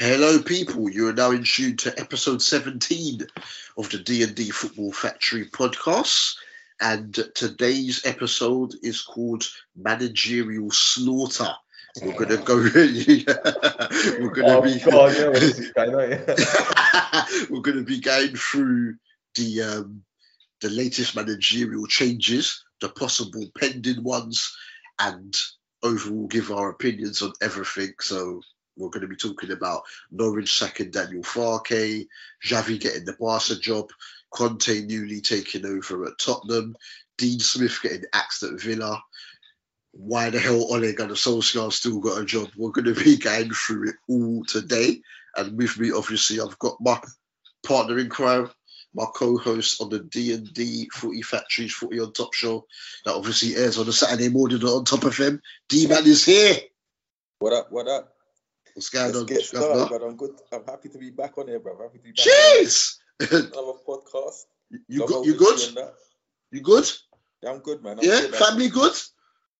Hello, people. You are now in tune to episode 17 of the D&D Football Factory podcast. And today's episode is called Managerial Slaughter. We're gonna go. we're gonna Oh, be. God, yeah, what is this guy we're gonna be going through the um, the latest managerial changes, the possible pending ones, and overall give our opinions on everything. So we're going to be talking about Norwich second Daniel Farke, Xavi getting the Barca job, Conte newly taking over at Tottenham, Dean Smith getting axed at Villa. Why the hell Ole Gunnar Solskjaer still got a job? We're going to be going through it all today. And with me, obviously, I've got my partner in crime, my co-host on the D&D Footy Factories Footy on Top show that obviously airs on a Saturday morning on Top of him. D-Man is here. What up? What up? What's going Let's on, get Governor? started, but I'm good. I'm happy to be back on here, bro. Happy to be back Jeez! on another podcast. you Long good? You overdue good? and that. You good? Yeah, I'm good, man. I'm Yeah, good, man. family good?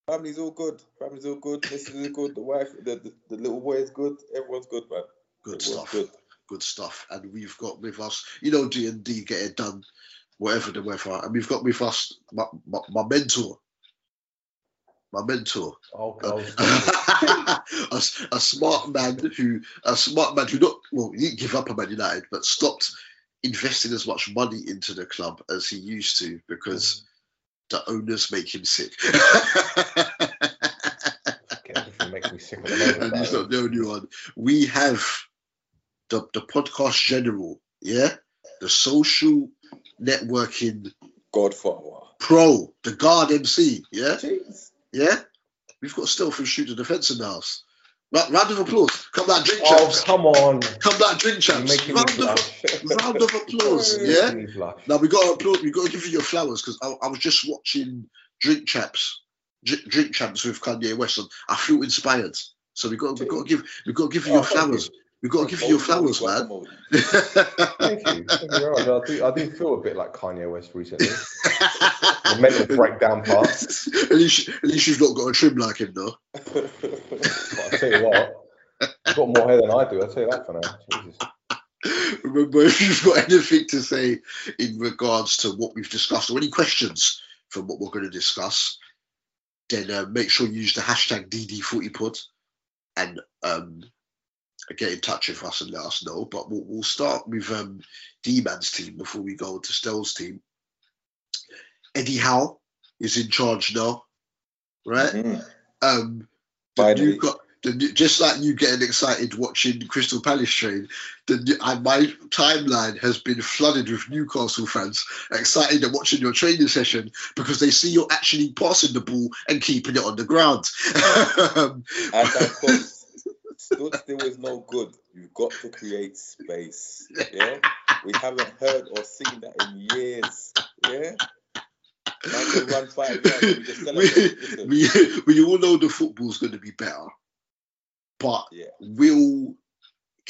Family's all good. Family's all good. Mrs. is good. The wife, the, the, the little boy is good. Everyone's good, man. Good Everyone's stuff. Good. Good stuff. And we've got with us, you know, D and D get it done, whatever the weather. And we've got with us my, my, my mentor, my mentor, Oh, uh, God. a, s- a smart man who a smart man who not well he didn't give up on Man United but stopped investing as much money into the club as he used to because mm. the owners make him sick. Okay, everything makes me sick at the moment. and he's that not the only one. We have the the podcast general, yeah, the social networking Godfather. pro, the guard MC, yeah, Jeez. yeah. We've got stealth and shoot the defence in the house. Ra- Round of applause. Come down, drink Oh, champs. come on. Come down, drink champs. Round of, round of applause. Yeah. Now we got to applaud. We got to give you your flowers because I, I was just watching Drink Champs, Dr- Drink Champs with Kanye West, and I feel inspired. So we got we got to give we got to give you Oh, your flowers. We got to give you your flowers, man. Thank you. Thank you. I do, I do feel a bit like Kanye West recently. The mental breakdown part. at least at least you've not got a trim like him though. But I tell you what, you've got more hair than I do. I'll tell you that for now. Jesus. Remember, if you've got anything to say in regards to what we've discussed or any questions from what we're going to discuss, then uh, make sure you use the hashtag DD40pod and um, get in touch with us and let us know. But we'll, we'll start with um, D-Man's team before we go to Stel's team. Eddie Howe is in charge now, right? Mhm. Um, the new, the new, just like you getting excited watching Crystal Palace train, the new, and my timeline has been flooded with Newcastle fans excited at watching your training session because they see you're actually passing the ball and keeping it on the ground. Um, And of course, stood still is no good. You've got to create space. Yeah. We haven't heard or seen that in years. Yeah. Man run five yards. We just celebrate. Listen, we, we all know the football's going to be better, but Yeah. will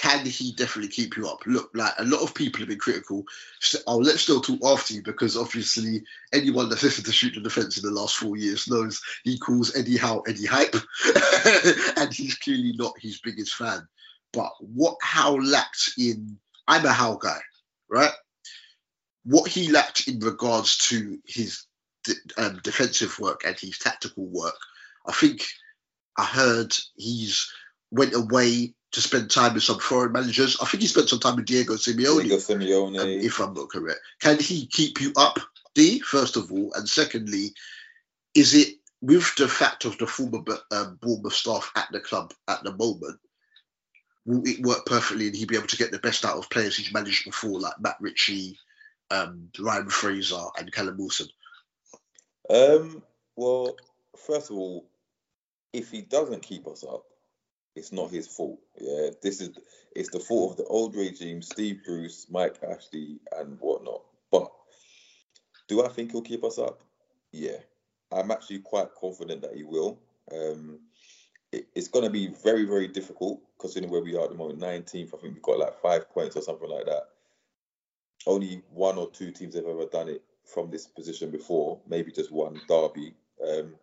can he definitely keep you up? Look, like a lot of people have been critical. I'll let Stel talk after you because obviously anyone that's listened to Shoot the Defence in the last four years knows he calls Eddie Howe Eddie Hype, and he's clearly not his biggest fan. But what Howe lacked in, I'm a Howe guy, right? What he lacked in regards to his um, defensive work and his tactical work, I think I heard he's went away to spend time with some foreign managers. I think he spent some time with Diego Simeone, Diego um, Simeone. if I'm not correct. Can he keep you up, D, first of all? And secondly, is it with the fact of the former um, Bournemouth staff at the club at the moment, will it work perfectly and he be able to get the best out of players he's managed before, like Matt Ritchie, um, Ryan Fraser, and Callum Wilson? Um, well, first of all, if he doesn't keep us up, it's not his fault. Yeah, this is it's the fault of the old regime, Steve Bruce, Mike Ashley, and whatnot. But do I think he'll keep us up? Yeah, I'm actually quite confident that he will. Um, it, it's going to be very, very difficult considering where we are at the moment. 19th, I think we've got like five points or something like that. Only one or two teams have ever done it from this position before, maybe just one Derby. Um,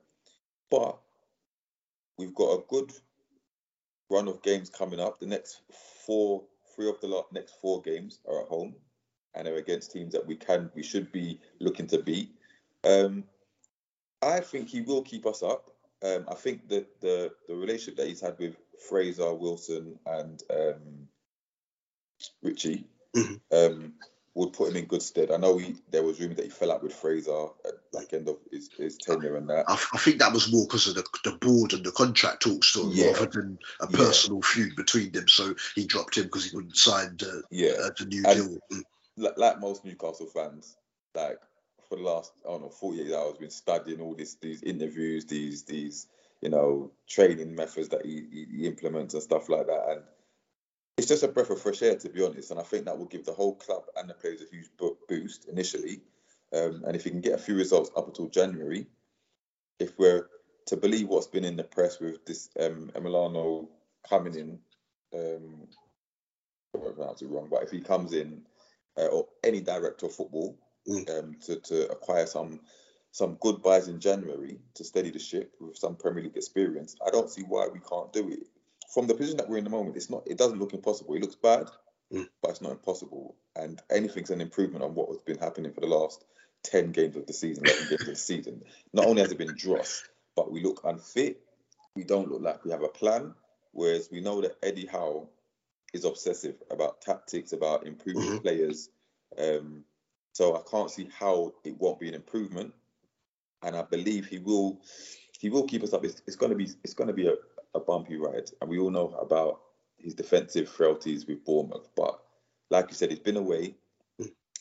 but we've got a good run of games coming up. The next four, three of the next four games are at home, and they're against teams that we can, we should be looking to beat. Um, I think he will keep us up. Um, I think that the the relationship that he's had with Fraser, Wilson, and um, Ritchie Mhm. Would put him in good stead. I know he, there was rumour that he fell out with Fraser at back end of his, his tenure and that. I, I think that was more because of the, the board and the contract talks, sort of, Yeah. rather than a Yeah. personal feud between them. So he dropped him because he wouldn't sign the, Yeah, uh, the new And- deal. Mm. like, like most Newcastle fans, like for the last I don't know 48 hours, been studying all this these interviews, these these you know training methods that he, he, he implements and stuff like that, and it's just a breath of fresh air to be honest. And I think that will give the whole club and the players a huge boost initially. Um, and if he can get a few results up until January, if we're to believe what's been in the press with this um, Emiliano coming in, um, I pronounced it wrong, but if he comes in uh, or any director of football Mm. um, to, to acquire some some good buys in January to steady the ship with some Premier League experience, I don't see why we can't do it. From the position that we're in at the moment, it's not. It doesn't look impossible. It looks bad, Mm. but it's not impossible. And anything's an improvement on what has been happening for the last ten games of the season, games of the season. Not only has it been dross, but we look unfit. We don't look like we have a plan. Whereas we know that Eddie Howe is obsessive about tactics, about improving Mhm. players. Um, so I can't see how it won't be an improvement, and I believe he will. He will keep us up. It's, it's going to be. It's going to be a, a bumpy ride, and we all know about his defensive frailties with Bournemouth. But like you said, he's been away,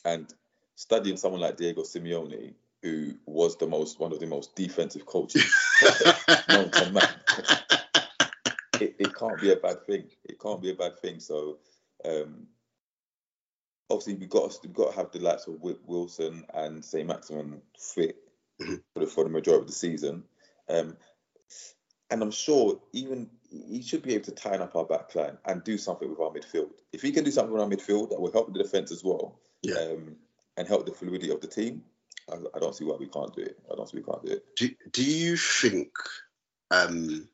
and studying someone like Diego Simeone, who was the most one of the most defensive coaches known to man. it, it can't be a bad thing. It can't be a bad thing. So, um, obviously, we've got we've got to have the likes of Wilson and St. Maximin fit Mhm. for the, for the majority of the season. Um, and I'm sure even he should be able to tighten up our back line and do something with our midfield. If he can do something with our midfield, that will help the defence as well. Yeah. Um, and help the fluidity of the team. I, I don't see why we can't do it. I don't see we can't do it. do, do you think um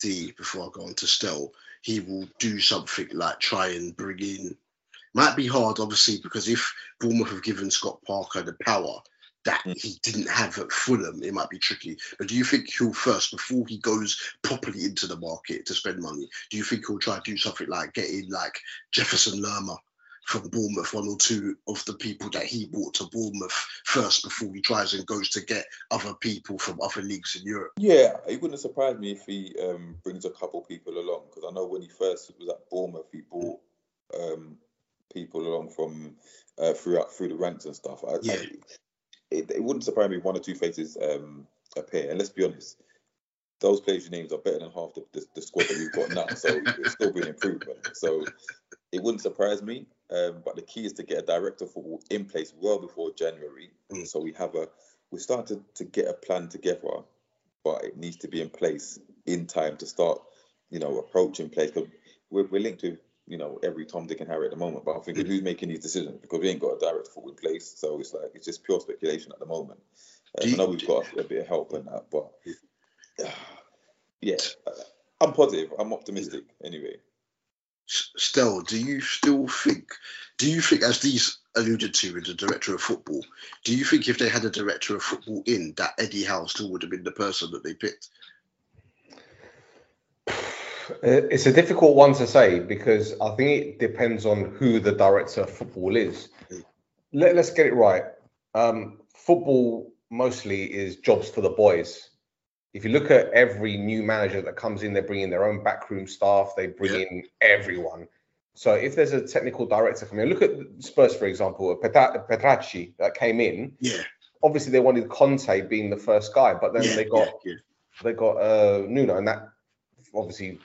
the before I go on to Stel, he will do something like try and bring in might be hard obviously because if Bournemouth have given Scott Parker the power that Mm. he didn't have at Fulham, it might be tricky. But do you think he'll first, before he goes properly into the market to spend money, do you think he'll try to do something like getting like Jefferson Lerma from Bournemouth, one or two of the people that he brought to Bournemouth first before he tries and goes to get other people from other leagues in Europe? Yeah, it wouldn't surprise me if he um, brings a couple people along because I know when he first was at Bournemouth, he brought um, people along from uh, throughout through the ranks and stuff. I, Yeah. I, it, it wouldn't surprise me if one or two faces um, appear. And let's be honest, those players' names are better than half the, the, the squad that we've got now, so it'll still be an improvement. So it wouldn't surprise me. Um, but the key is to get a director of football in place well before January, Mm. so we have a we started to get a plan together, but it needs to be in place in time to start, you know, approaching place. Because we're, we're linked to you know every Tom, Dick, and Harry at the moment. But I'm thinking mm-hmm. who's making these decisions because we ain't got a director of football in place, so it's like it's just pure speculation at the moment. Uh, do you- I know we've got a, bit of help in that, but yeah, uh, I'm positive. I'm optimistic anyway. S- Stel, do you still think? Do you think, as these alluded to with the director of football, do you think if they had a director of football in, that Eddie Howe still would have been the person that they picked? Uh, It's a difficult one to say because I think it depends on who the director of football is. Let, let's get it right. Um, football mostly is jobs for the boys. If you look at every new manager that comes in, they bring in their own backroom staff, they bring Yeah. in everyone. So if there's a technical director coming in, look at Spurs, for example, Petra- Paratici that came in. Yeah, Obviously, they wanted Conte being the first guy, but then yeah, they got yeah, they got uh, Nuno, and that obviously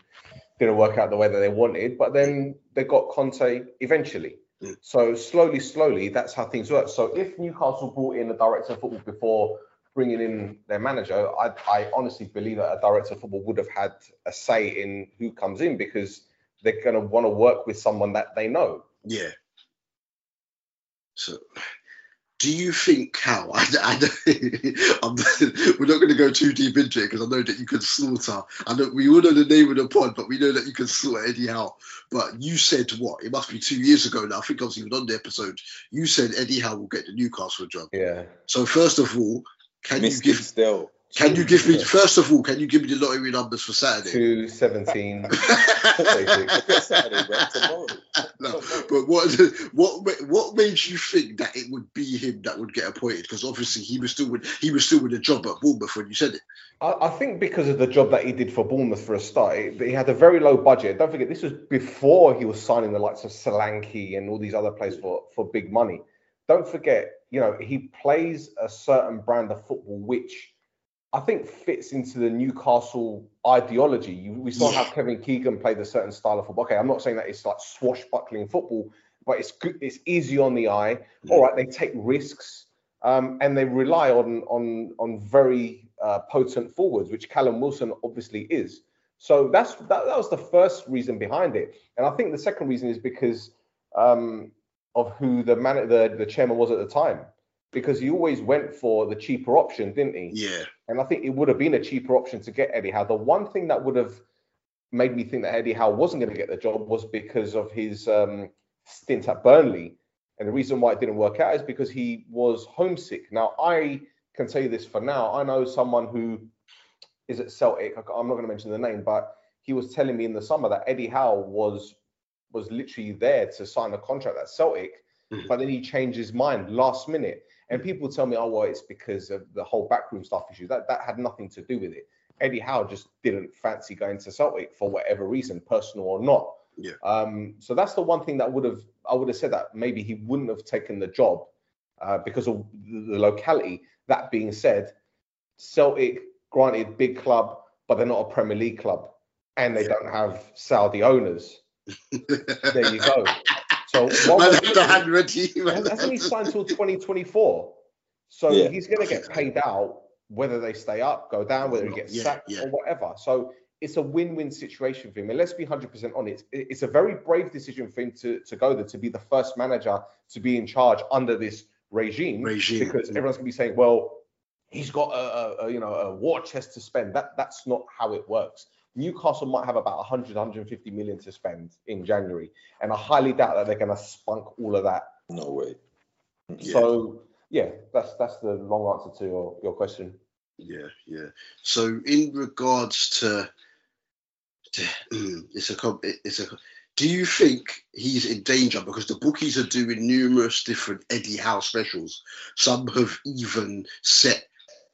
didn't work out the way that they wanted. But then they got Conte eventually. Mm. So slowly, slowly, that's how things work. So if Newcastle brought in a director of football before bringing in their manager, I, I honestly believe that a director of football would have had a say in who comes in because they're going to want to work with someone that they know. yeah. So, do you think how I, I we're not going to go too deep into it because I know that you can slaughter. I know we all know the name of the pod, but we know that you can slaughter Eddie Howe. But you said what? It must be two years ago now. I think I was even on the episode. You said Eddie Howe will get the Newcastle job. Yeah. So first of all, can Missed you give? still. Can you give me first of all? Can you give me the lottery numbers for Saturday? Two seventeen. Saturday, bro, tomorrow. No, but what what what made you think that it would be him that would get appointed? Because obviously he was still with he was still with a job at Bournemouth when you said it. I, I think because of the job that he did for Bournemouth for a start, it- he had a very low budget. Don't forget, this was before he was signing the likes of Solanke and all these other players for, for big money. Don't forget, you know, he plays a certain brand of football which I think fits into the Newcastle ideology. You, we saw how Yeah. Kevin Keegan played a certain style of football. Okay, I'm not saying that it's like swashbuckling football, but it's good. It's easy on the eye. Yeah. All right, they take risks um, and they rely on on on very uh, potent forwards, which Callum Wilson obviously is. So that's that, that was the first reason behind it, and I think the second reason is because um, of who the man the the chairman was at the time, because he always went for the cheaper option, didn't he? Yeah, And I think it would have been a cheaper option to get Eddie Howe. The one thing that would have made me think that Eddie Howe wasn't going to get the job was because of his um, stint at Burnley. And the reason why it didn't work out is because he was homesick. Now, I can tell you this for now. I know someone who is at Celtic. I'm not going to mention the name, but he was telling me in the summer that Eddie Howe was was literally there to sign a contract at Celtic, Mhm. but then he changed his mind last minute. And people tell me, oh well, it's because of the whole backroom stuff issue. That that had nothing to do with it. Eddie Howe just didn't fancy going to Celtic for whatever reason, personal or not. Yeah. Um, so that's the one thing that would have I would have said that maybe he wouldn't have taken the job uh, because of the locality. That being said, Celtic, granted, big club, but they're not a Premier League club, and they Yeah. don't have Saudi owners. There you go. So Man one had the hand ready. Hasn't he signed till 2024? So Yeah. he's going to get paid out whether they stay up, go down, whether he gets Yeah, sacked yeah. or whatever. So it's a win-win situation for him. And let's be 100% honest. It- It's a very brave decision for him to, to go there, to be the first manager to be in charge under this regime. Regime. Because everyone's going to be saying, well, he's got a, a, a, you know a war chest to spend. That That's not how it works. Newcastle might have about 100, 150 million to spend in January. And I highly doubt that they're going to spunk all of that No way. Yeah. so yeah, that's that's the long answer to your, your question. Yeah, yeah. So in regards to, to mm, it's a it's a. Do you think he's in danger because the bookies are doing numerous different Eddie Howe specials? Some have even set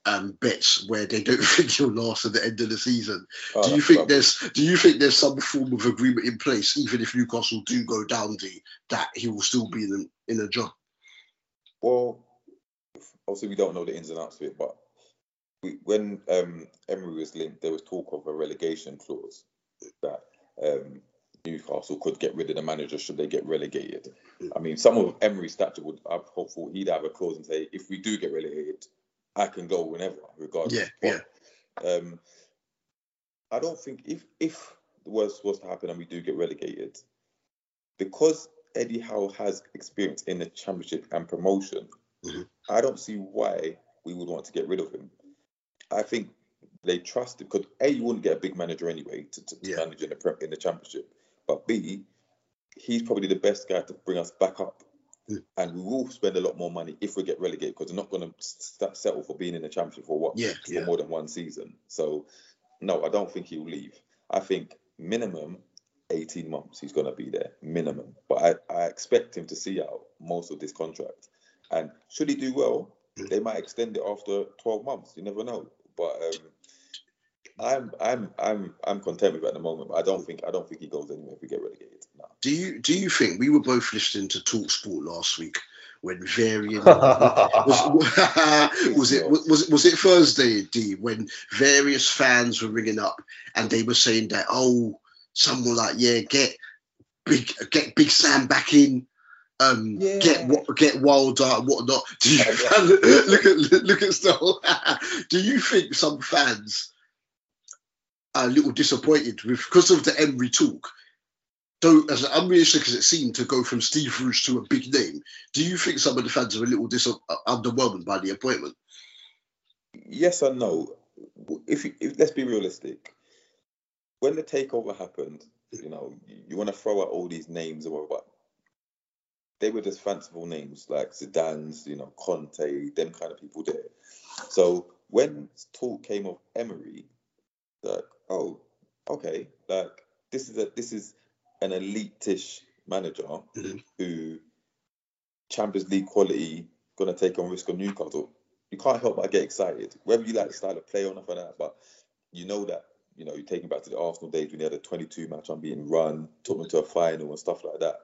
um, bets where they don't think he'll last at the end of the season. Oh, do you think there's do you think there's some form of agreement in place, even if Newcastle do go down the that he will still be in in a job? Well, obviously we don't know the ins and outs of it, but we, when um, Emery was linked, there was talk of a relegation clause that um, Newcastle could get rid of the manager should they get relegated. I mean, some of Emery's stature would I've hopeful he'd have a clause and say, if we do get relegated, I can go whenever, regardless. Yeah, But, Um, I don't think if if the worst was to happen and we do get relegated, because Eddie Howe has experience in the championship and promotion, Mhm. I don't see why we would want to get rid of him. I think they trust him because A, you wouldn't get a big manager anyway to, to, to Yeah. manage in the in the championship, but B, he's probably the best guy to bring us back up. And we will spend a lot more money if we get relegated because they're not going to st- settle for being in the championship for what Yeah, for yeah. more than one season. So, no, I don't think he'll leave. I think minimum 18 months he's going to be there, minimum. But I, I expect him to see out most of this contract. And should he do well, Mm. they might extend it after 12 months. You never know. But um, I'm I'm I'm I'm content with it at the moment. But I don't think I don't think he goes anywhere if we get relegated. No. Do you do you think we were both listening to Talk Sport last week when varying was, was it was it was it Thursday D when various fans were ringing up and they were saying that oh some were like yeah get big get Big Sam back in um Yeah. get what get Wilder and whatnot do you look at look at stuff do you think some fans a little disappointed with because of the Emery talk though as unrealistic as it seemed to go from Steve Bruce to a big name, do you think some of the fans are a little dis- uh, underwhelmed by the appointment? Yes and no. If, if let's be realistic, when the takeover happened, you know, you, want to throw out all these names or what, they were just fanciful names like Zidane's, you know, Conte, them kind of people there. So when talk came of Emery, like, oh, okay, like this is a this is an elite-ish manager Mhm. who Champions League quality gonna take on risk on Newcastle. You can't help but get excited, whether you like the style of play or nothing like that. But you know that you know you're taking back to the Arsenal days when they had a 22 match unbeaten run, took them to a final and stuff like that.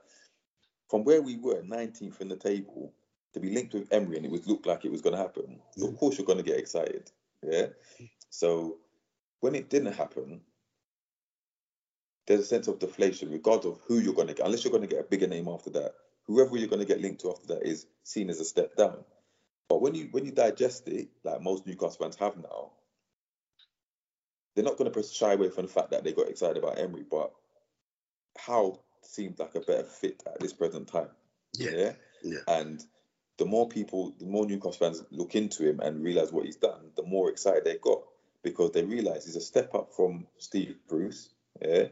From where we were, 19th in the table, to be linked with Emery and it was looked like it was going to happen. Of course, you're going to get excited. Yeah. So when it didn't happen, there's a sense of deflation, regardless of who you're going to get. Unless you're going to get a bigger name after that, whoever you're going to get linked to after that is seen as a step down. But when you when you digest it, like most Newcastle fans have now, they're not going to shy away from the fact that they got excited about Emery, but Howe seemed like a better fit at this present time. Yeah, yeah. And the more people, the more Newcastle fans look into him and realize what he's done, the more excited they got because they realize he's a step up from Steve Bruce. Yeah.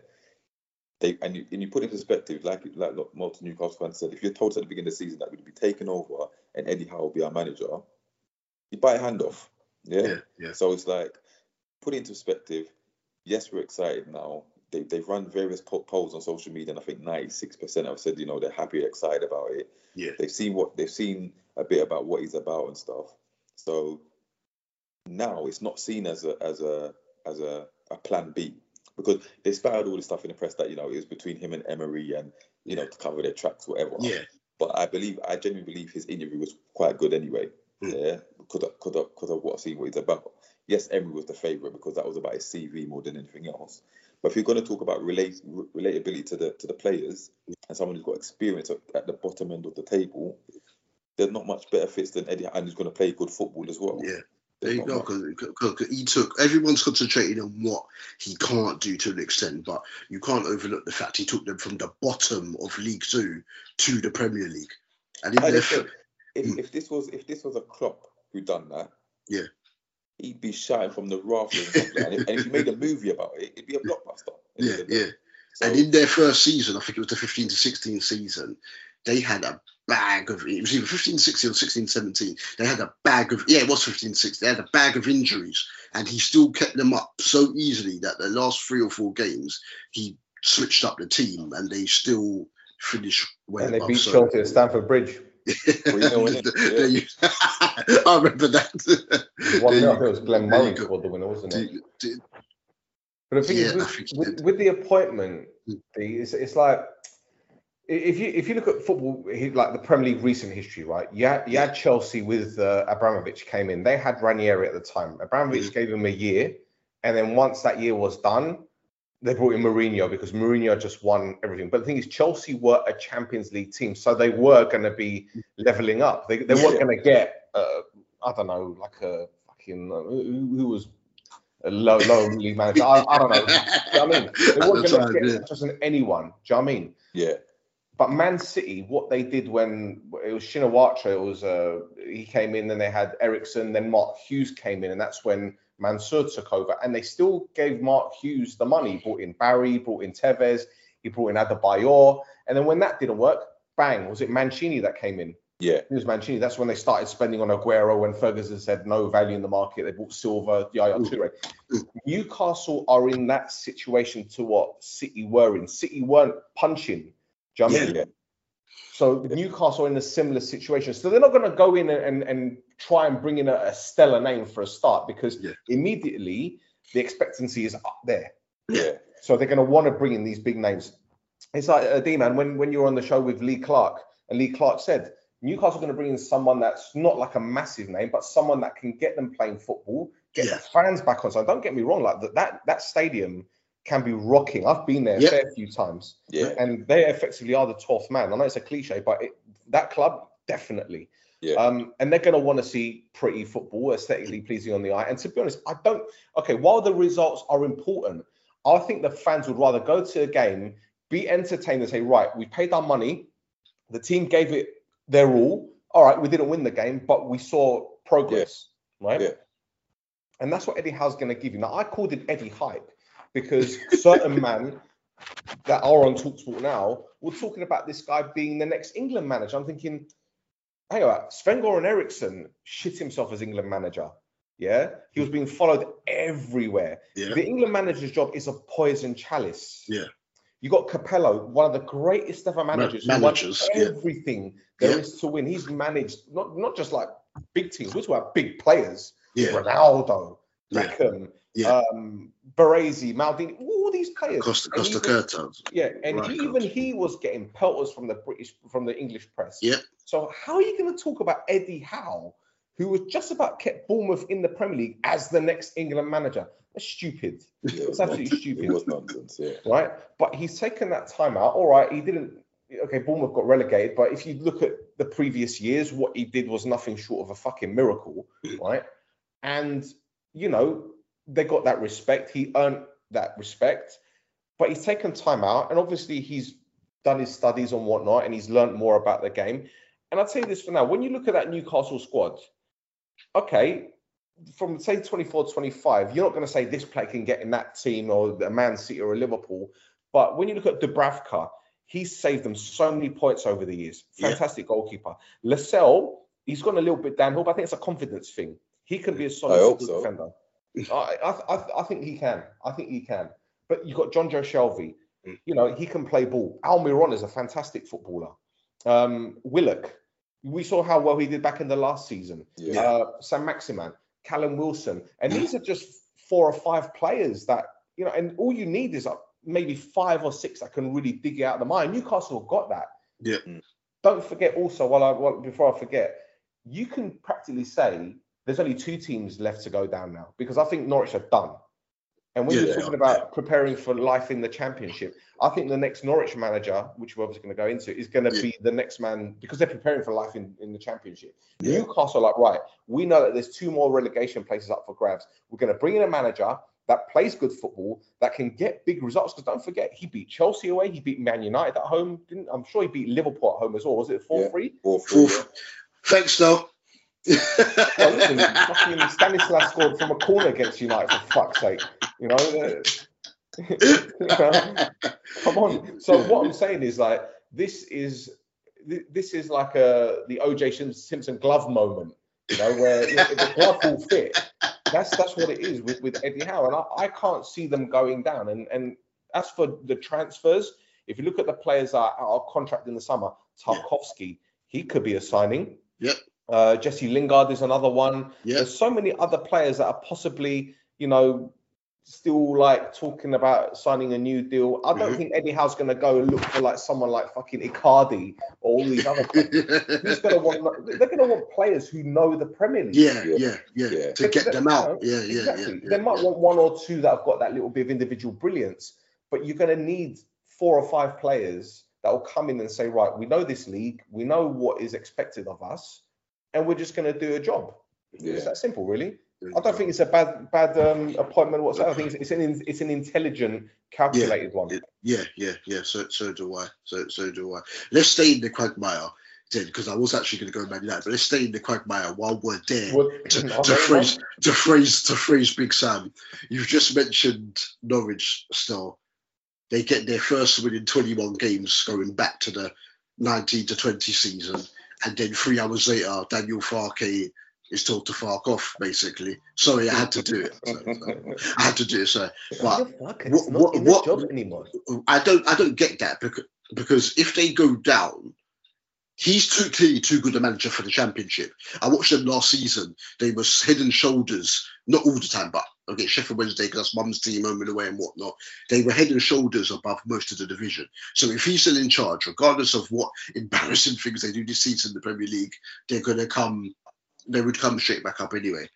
They and you, and you put in perspective, like like most Newcastle fans said, if you're told at the beginning of the season that we'd be taken over and Eddie Howe will be our manager, you buy a hand off. Yeah. yeah, yeah. So it's like put it into perspective. Yes, we're excited now. They, they've run various polls on social media, and I think 96% have said, you know, they're happy, excited about it. Yeah. They've seen what they've seen a bit about what he's about and stuff. So now it's not seen as a as a as a, a plan B because they spouted all this stuff in the press that you know it was between him and Emery and you know to cover their tracks, whatever. Yeah. But I believe I genuinely believe his interview was quite good anyway. Mm. Yeah, Could of, could have because of what seen what he's about. Yes, Emery was the favourite because that was about his CV more than anything else. But if you're going to talk about relate, relatability to the to the players and someone who's got experience at, at the bottom end of the table, there's not much better fits than Eddie, and he's going to play good football as well. Yeah. There you go. Because he took everyone's concentrating on what he can't do to an extent, but you can't overlook the fact he took them from the bottom of League Two to the Premier League. And in I their if, Mm. if this was if this was a Klopp who done that, Yeah. he'd be shouting from the rafters. and, stuff like that. and, if, and if you made a movie about it, it'd be a blockbuster. yeah, yeah. So, And in their first season, I think it was the 15 to 16 season, they had a bag of it was either 15 16 or 16 17. They had a bag of yeah, it was 15 16. They had a bag of injuries, and he still kept them up so easily that the last three or four games he switched up the team and they still finished well And they beat So- Chelsea at Stamford Bridge. 3-0, innit? There you- I remember that. One There nil, you I think it was Glenn Murray go. scored the winner, wasn't it? Do- do- But the thing Yeah, is, with, with, with the appointment, Mm. the- it's, it's like i- if you if you look at football, like the Premier League recent history, right? You had, you had Chelsea with uh, Abramovich came in. They had Ranieri at the time. Abramovich Mm. gave him a year, and then once that year was done, they brought in Mourinho because Mourinho just won everything. But the thing is, Chelsea were a Champions League team, so they were going to be leveling up. They, they weren't going to get, uh, I don't know, like a fucking uh, who, who was a low low league manager. I, I don't know. Do you know what I mean, they weren't going to get just an anyone. Do you know what I mean? yeah, But Man City, what they did when it was Shinawatra, it was uh, he came in, then they had Eriksson, then Mark Hughes came in, and that's when Mansour took over. And they still gave Mark Hughes the money. He brought in Barry, brought in Tevez, he brought in Adebayor, and then when that didn't work, bang, was it Mancini that came in? yeah, It was Mancini. That's when they started spending on Aguero when Ferguson said no value in the market. They bought Silva, Yaya. Toure. Newcastle are in that situation to what City were in. City weren't punching. Do you know what I mean? yeah. So Newcastle are in a similar situation. So they're not going to go in and, and, and try and bring in a, a stellar name for a start because Yeah. immediately the expectancy is up there. yeah. So they're going to want to bring in these big names. It's like uh, D-Man when when you were on the show with Lee Clark, and Lee Clark said Newcastle are going to bring in someone that's not like a massive name, but someone that can get them playing football, get Yeah. the fans back on. So don't get me wrong, like that that, that stadium can be rocking. I've been there Yeah. a fair few times, Yeah, and they effectively are the 12th man. I know it's a cliche, but it, that club definitely. yeah, Um, and they're going to want to see pretty football, aesthetically pleasing on the eye. And to be honest, I don't. Okay, while the results are important, I think the fans would rather go to a game, be entertained and say, right, we paid our money. The team gave it their all. All right, we didn't win the game, but we saw progress, right? Yeah. And that's what Eddie Howe's going to give you. Now, I called it Eddie hype because certain man that are on Talksport now were talking about this guy being the next England manager. I'm thinking, hang on, Sven Goran Eriksson shit himself as England manager. Yeah, he was being followed everywhere. Yeah. The England manager's job is a poison chalice. Yeah. You got Capello, one of the greatest ever managers, who won managers, yeah. everything there is Yeah. to win. He's managed not not just like big teams, we're talking about big players. Yeah. Ronaldo, Yeah. Beckham, Yeah. um, Baresi, Maldini, all these players. Costa Costa even- Curta. Yeah, and Right, he, coach. even he was getting pelters from the British, from the English press. Yeah. So how are you going to talk about Eddie Howe, who was just about kept Bournemouth in the Premier League as the next England manager? That's stupid, Yeah, it It's was absolutely stupid. It was nonsense. Yeah. right? But he's taken that time out. All right, he didn't. Okay, Bournemouth got relegated, but if you look at the previous years, what he did was nothing short of a fucking miracle, right? And you know they got that respect. He earned that respect, but he's taken time out, and obviously he's done his studies and whatnot, and he's learned more about the game. And I'll tell you this for now: when you look at that Newcastle squad, okay, from say 24 25, you're not going to say this player can get in that team or a Man City or a Liverpool. But when you look at Dubravka, he's saved them so many points over the years. Yeah. Fantastic goalkeeper. Lascelles, he's gone a little bit downhill, but I think it's a confidence thing. He can be a solid hope so. Defender. I, I, I, I think he can. I think he can. But you've got Jonjo Shelvey. Mm. You know, he can play ball. Almiron is a fantastic footballer. Um, Willock, we saw how well he did back in the last season Yeah. uh, Saint-Maximin, Callum Wilson, and these are just four or five players that you know. And all you need is like maybe five or six that can really dig it out of the mind. Newcastle have got that. Yeah. Mm. Don't forget also, while I while, before I forget, you can practically say there's only two teams left to go down now because I think Norwich are done. And when Yeah, you're talking are, about preparing for life in the championship, I think the next Norwich manager, which we're obviously going to go into, is going to Yeah. be the next man because they're preparing for life in, in the championship. Yeah. Newcastle, are like, right, we know that there's two more relegation places up for grabs. We're going to bring in a manager that plays good football, that can get big results. Because don't forget, he beat Chelsea away, he beat Man United at home. Didn't, I'm sure he beat Liverpool at home as well. Was it 4 3? Four, three, Fourth. Thanks, though. Well, listen, fucking Stanislas scored from a corner against United for fuck's sake. You know, uh, come on. So what I'm saying is like this is this is like a the OJ Simpson glove moment. You know, where the glove will fit. That's that's what it is with, with Eddie Howe, and I, I can't see them going down. And and as for the transfers, if you look at the players that are out of contract in the summer, Tarkowski, he could be a signing. Yep. Uh, Jesse Lingard is another one. Yeah. There's so many other players that are possibly, you know, still like talking about signing a new deal. I don't Mhm. think Eddie Howe's going to go and look for like someone like fucking Icardi or all these other players. He's going to want. They're going to want players who know the Premier League. yeah, Yeah. yeah, yeah, Yeah. To get them out. Yeah, yeah, exactly. yeah. They might yeah. want one or two that have got that little bit of individual brilliance, but you're going to need four or five players that will come in and say, right, we know this league, we know what is expected of us, and we're just going to do a job. It's that simple, really. I don't think it's a bad bad um, appointment whatsoever. I think it's, it's an it's an intelligent, calculated one. Yeah, yeah, yeah. So, so do I. So, so do I. Let's stay in the quagmire then, because I was actually going to go Man United, but let's stay in the quagmire while we're there. Would- to, to well, phrase to phrase to phrase Big Sam, you've just mentioned Norwich still. They get their first win in 21 games going back to the 19 to 20 season, and then three hours later, Daniel Farke is told to fuck off. Basically, sorry, I had to do it. So, so, I had to do it. So, but fuck? what- what- what- job anymore. I don't I don't get that because because if they go down, he's too clearly too good a manager for the championship. I watched them last season. They were head and shoulders, not all the time, but okay, Sheffield Wednesday because that's mum's team home and away and whatnot. They were head and shoulders above most of the division. So if he's still in charge, regardless of what embarrassing things they do this season in the Premier League, they're gonna come they would come straight back up anyway.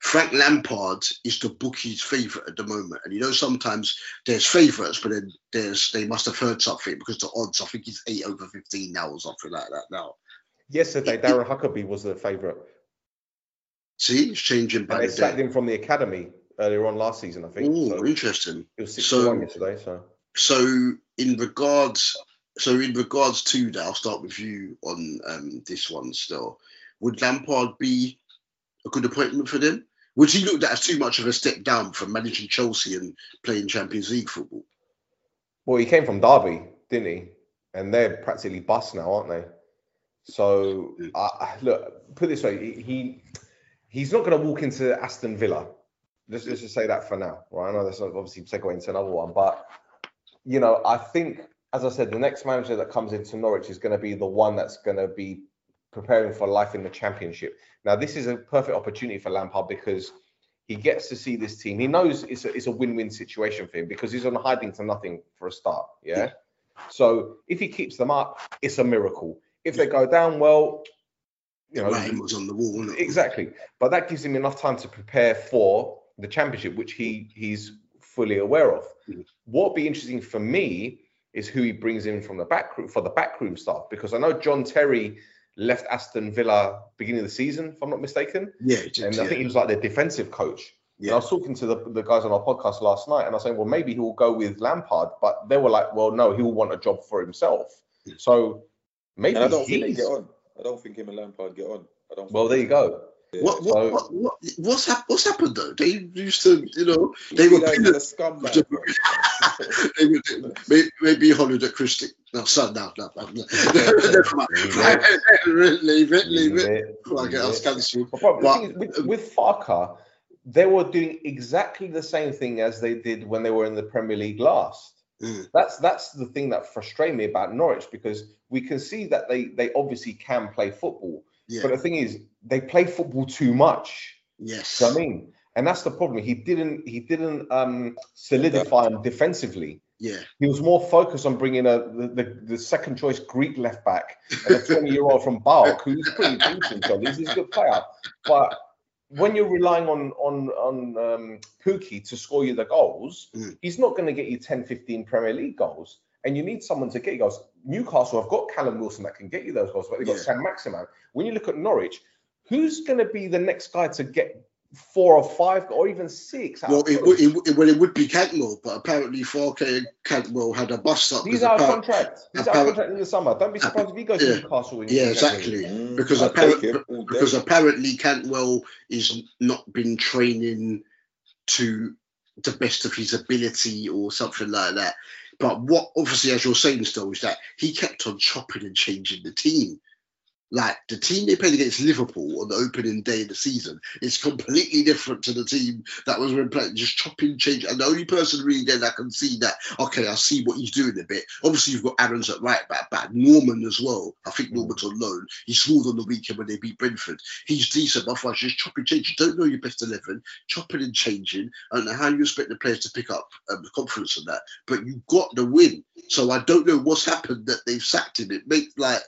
Frank Lampard is the bookie's favourite at the moment. And you know, sometimes there's favourites, but then there's they must have heard something because the odds, I think he's eight over 15 now or something like that now. Yesterday, Darren Huckerby was the favourite. See, it's changing And by they sacked day. him from the academy earlier on last season, I think. Oh, so interesting. it was six so- one yesterday. So So in regards, so in regards to that, I'll start with you on um, this one. Stel, would Lampard be a good appointment for them? Would he look at as too much of a step down from managing Chelsea and playing Champions League football? Well, he came from Derby, didn't he? And they're practically bust now, aren't they? So, uh, look, put this way, he he's not going to walk into Aston Villa. Let's, let's just say that for now, right? I know that's obviously segue into another one, but you know, I think, as I said, the next manager that comes into Norwich is going to be the one that's going to be preparing for life in the Championship. Now, this is a perfect opportunity for Lampard because he gets to see this team. He knows it's a, it's a win-win situation for him because he's on hiding to nothing for a start. Yeah. yeah. So if he keeps them up, it's a miracle. If they go down, well, you know, was on the wall. Exactly. But that gives him enough time to prepare for the championship, which he he's fully aware of. Mm-hmm. What would be interesting for me is who he brings in from the back room for the backroom staff, because I know John Terry left Aston Villa beginning of the season, if I'm not mistaken. Yeah, did, and I think he was like the defensive coach. Yeah. And I was talking to the, the guys on our podcast last night, and I was saying, well, maybe he will go with Lampard, but they were like, well, no, he will want a job for himself. So maybe and I don't think they get on. I don't think him and Lampard get on. I don't. Well, there you go. Yeah. What, what, so, what, what, what's, hap- what's happened though? They used to, you know, they were like a scumbag. maybe, maybe Hollywood at Christie. No, son, no, no, no. Never mind. leave it, leave it. I get us cancelled. With, um, with Farke, they were doing exactly the same thing as they did when they were in the Premier League last. Mm. That's that's the thing that frustrates me about Norwich because we can see that they they obviously can play football, yeah. but the thing is they play football too much. Yes, you know I mean, and that's the problem. He didn't he didn't um solidify him defensively. Yeah, he was more focused on bringing a the, the, the second choice Greek left back and a 20 year old from PAOK who's pretty decent. So he's a good player, but when you're relying on on on um, Pukki to score you the goals, mm. he's not going to get you 10, 15 Premier League goals. And you need someone to get you goals. Newcastle have got Callum Wilson that can get you those goals, but they've got yeah. Saint-Maximin. When you look at Norwich, who's going to be the next guy to get four or five or even six. Well, it, would, it, well, it would be Cantwell, but apparently Farke and Cantwell had a bust up. He's out of contract. He's out of contract in the summer. Don't be surprised if he goes yeah, to Newcastle. yeah, exactly. Mm, because, apparently, because apparently Cantwell is not been training to the best of his ability or something like that. But what obviously, as you're saying, Stel, is that he kept on chopping and changing the team. Like the team they played against Liverpool on the opening day of the season is completely different to the team that was when playing, just chopping, change. And the only person really then I can see that, okay, I see what he's doing a bit. Obviously, you've got Aarons at right back, but Norman as well. I think mm. Norman's on loan. He scored on the weekend when they beat Brentford. He's decent, but otherwise, just chopping, changing. You don't know your best 11, chopping and changing. I don't know how you expect the players to pick up um, the confidence on that, but you got the win. So I don't know what's happened that they've sacked him. It makes like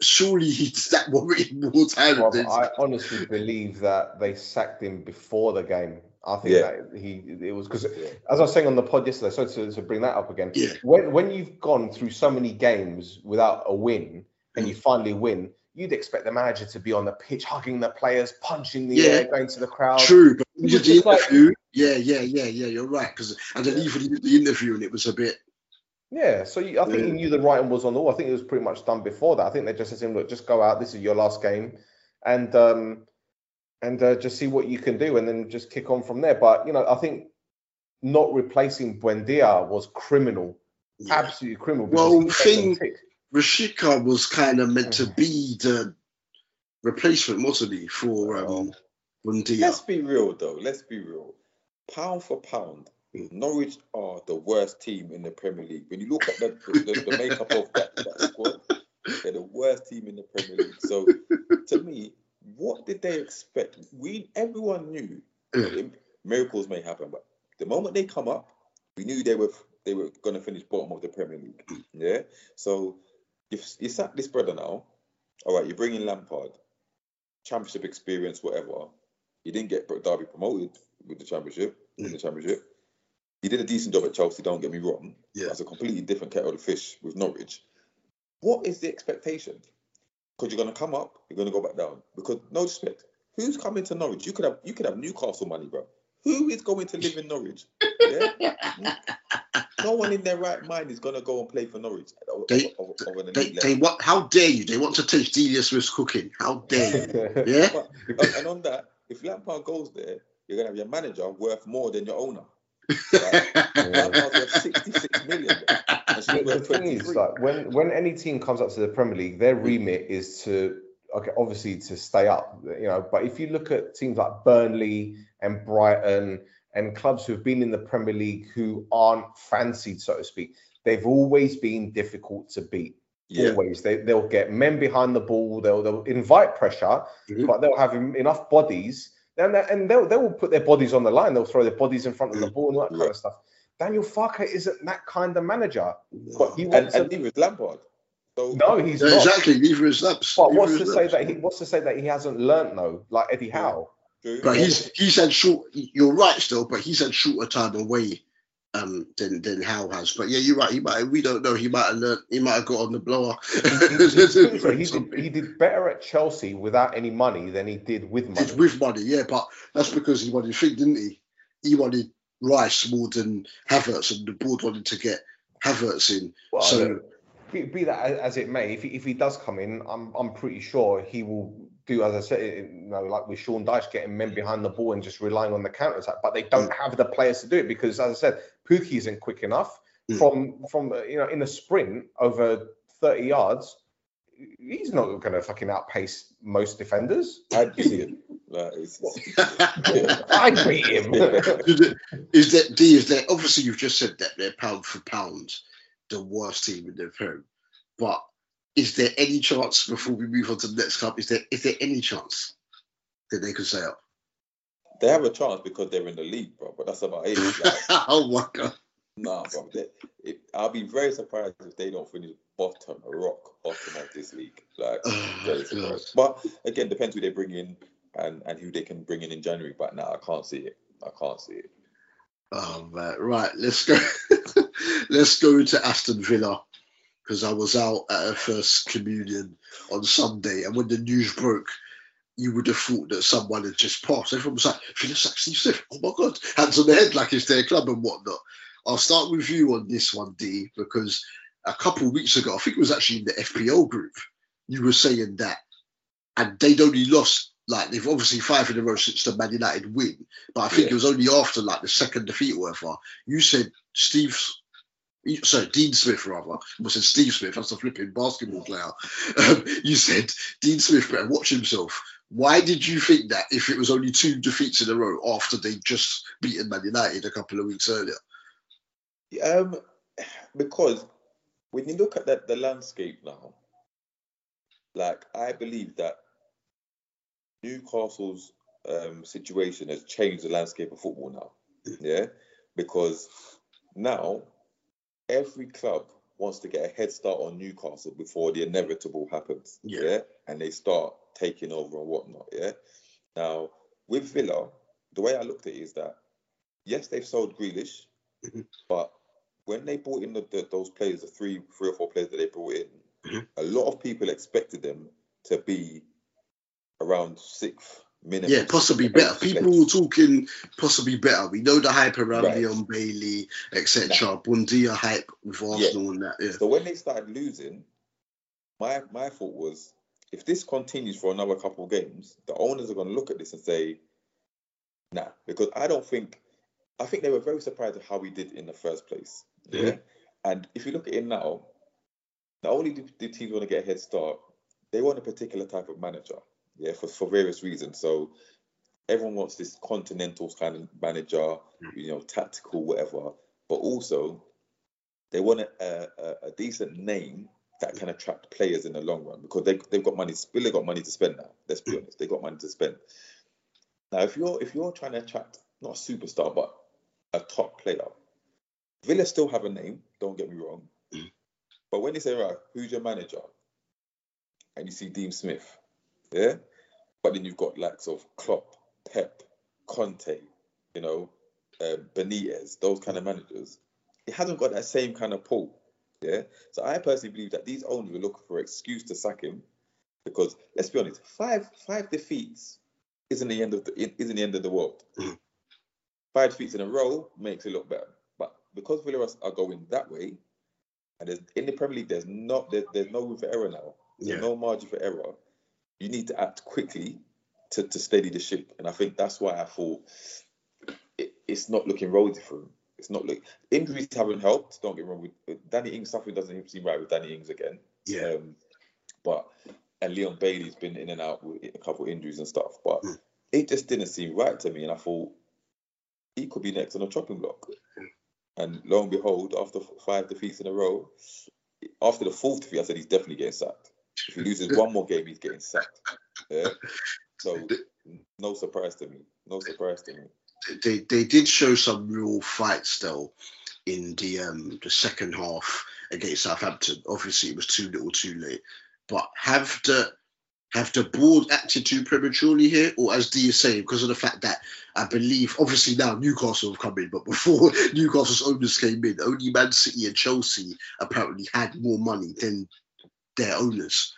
surely he's that Warrington more time. Well, I honestly believe that they sacked him before the game. I think yeah. that he it was because as I was saying on the pod yesterday, so to, to bring that up again, yeah. when when you've gone through so many games without a win and you mm. finally win, you'd expect the manager to be on the pitch, hugging the players, punching the yeah. air, going to the crowd. True, but the interview, like, yeah, yeah, yeah, yeah, you're right. Because and then even the interview, and it was a bit yeah, so you, I think yeah. he knew the writing was on the wall. I think it was pretty much done before that. I think they just said to him, "Look, just go out. This is your last game, and um, and uh, just see what you can do, and then just kick on from there." But you know, I think not replacing Buendia was criminal, yeah. absolutely criminal. Well, thing Rashica was kind of meant to be the replacement, wasn't he, for um, Buendia? Let's be real, though. Let's be real. Pound for pound, Norwich are the worst team in the Premier League. When you look at the, the, the makeup of that, that squad, they're the worst team in the Premier League. So, to me, what did they expect? We everyone knew miracles may happen, but the moment they come up, we knew they were they were going to finish bottom of the Premier League. Yeah. So, if you sat this brother now, all right, you bring in Lampard, Championship experience, whatever. He didn't get Derby promoted with the Championship in the mm. Championship he did a decent job at Chelsea, don't get me wrong. Yeah. That's a completely different kettle of fish with Norwich. What is the expectation? Because you're gonna come up, you're gonna go back down. Because no respect. Who's coming to Norwich? You could have you could have Newcastle money, bro. Who is going to live in Norwich? Yeah? no one in their right mind is gonna go and play for Norwich. They- of, of an They, they want. How dare you? They want to taste Delia Smith's cooking. How dare you? Yeah. But, and- and on that, if Lampard goes there, you're gonna have your manager worth more than your owner. Lampard's 66 million, the, the thing is, like when when any team comes up to the Premier League, their remit is to okay, obviously to stay up, you know. But if you look at teams like Burnley and Brighton and clubs who've been in the Premier League who aren't fancied, so to speak, they've always been difficult to beat. yeah, Always, they they'll get men behind the ball. They'll they'll invite pressure, Mhm. but they'll have enough bodies. And, they- and they'll, they will put their bodies on the line. They'll throw their bodies in front of the ball and all that kind of stuff. Daniel Farke isn't that kind of manager. But he and, wants and to. neither is Lampard. So No, he's Yeah, not. exactly. Neither is Laps. But what's to say that he what's to say that he hasn't learnt though, like Eddie Howe? true. But he's he's had short. You're right, still, but he's had shorter time away um, than than Hal has. But yeah, you're right. He might. We don't know. He might have learned. He might have got on the blower. He did he did better at Chelsea without any money than he did with money. Did with money, yeah, but that's because he wanted thing, didn't he? He wanted Rice more than Havertz, and the board wanted to get Havertz in. Well, so be, be that as- as it may, if he, if he does come in, I'm I'm pretty sure he will do as I said, you know, like with Sean Dyche, getting men behind the ball and just relying on the counter attack. But they don't have the players to do it because, as I said, Pukki isn't quick enough. Mm. From from you know in a sprint over 30 yards, he's not going to fucking outpace most defenders. I beat him. Like, I beat him. is that D? Is that obviously you've just said that they're pound for pound the worst team in the Prem, but is there any chance before we move on to the next club? Is there is there any chance that they could say up? they have a chance because they're in the league, bro. But that's about it. Like, oh my god! nah, bro. They, it, I'll be very surprised if they don't finish bottom, rock bottom of this league. Like, Oh very surprised. But again, depends who they bring in and, and who they can bring in in January. But now I can't see it. I can't see it. Oh man, right. Let's go. let's go to Aston Villa because I was out at a first communion on Sunday, and when the news broke, you would have thought that someone had just passed. Everyone was like, "Villa sacked Steve Smith." Oh my god, hands on the head like it's their club and whatnot. I'll start with you on this one, D, because a couple of weeks ago, I think it was actually in the FPL group, you were saying that, and they'd only lost. Like they've obviously five in a row since the Man United win, but I think Yeah. it was only after like the second defeat or whatever. You said Steve, sorry, Dean Smith rather. I said Steve Smith. That's a flipping basketball player. Um, you said Dean Smith better watch himself. Why did you think that if it was only two defeats in a row after they just beaten Man United a couple of weeks earlier? Um, because when you look at that the landscape now, like I believe that Newcastle's um, situation has changed the landscape of football now. Yeah, because now every club wants to get a head start on Newcastle before the inevitable happens. Yeah. and they start taking over and whatnot. Yeah. Now with Villa, the way I looked at it is that yes, they've sold Grealish, Mhm. but when they brought in the, the, those players, the three, three or four players that they brought in, Mhm. a lot of people expected them to be around sixth minimum. Yeah, possibly better. People were talking possibly better. We know the hype around Right. Leon Bailey, etc. Buendia hype with Arsenal and that. Yeah. So when they started losing, my my thought was, if this continues for another couple of games, the owners are going to look at this and say, nah, because I don't think, I think they were very surprised at how we did in the first place. Yeah. And if you look at it now, not only do the teams want to get a head start, they want a particular type of manager. Yeah, for, for various reasons. So everyone wants this continental kind of manager, you know, tactical, whatever. But also, they want a, a, a decent name that can attract players in the long run because they they've got money. Villa got money to spend now. Let's be mm. honest, they've got money to spend. Now, if you're if you're trying to attract not a superstar but a top player, Villa still have a name. Don't get me wrong, mm. but when they say right, who's your manager, and you see Dean Smith, yeah, but then you've got likes of Klopp, Pep, Conte, you know, uh, Benitez, those kind of managers. It hasn't got that same kind of pull. Yeah. So I personally believe that these owners were looking for an excuse to sack him because let's be honest, five five defeats isn't the end of the isn't the end of the world. Mhm. Five defeats in a row makes it look better, but because Villa are- going that way, and there's, in the Premier League, there's not there, there's no room for error now. There's Yeah. no margin for error. You need to act quickly to, to steady the ship, and I think that's why I thought it, it's not looking rosy for him. It's not look injuries haven't helped. Don't get me wrong. With, with Danny Ings, something doesn't seem right with Danny Ings again. Yeah. Um, but and Leon Bailey's been in and out with a couple of injuries and stuff. But Mm. it just didn't seem right to me, and I thought he could be next on the chopping block. And lo and behold, after five defeats in a row, after the fourth defeat, I said he's definitely getting sacked. If he loses one more game, he's getting sacked. Yeah. So no surprise to me. No surprise to me. they they did show some real fight still in the um the second half against Southampton. Obviously, it was too little, too late. But have the have the board acted too prematurely here, or as D is saying, because of the fact that I believe, obviously now Newcastle have come in, but before Newcastle's owners came in, only Man City and Chelsea apparently had more money than their owners.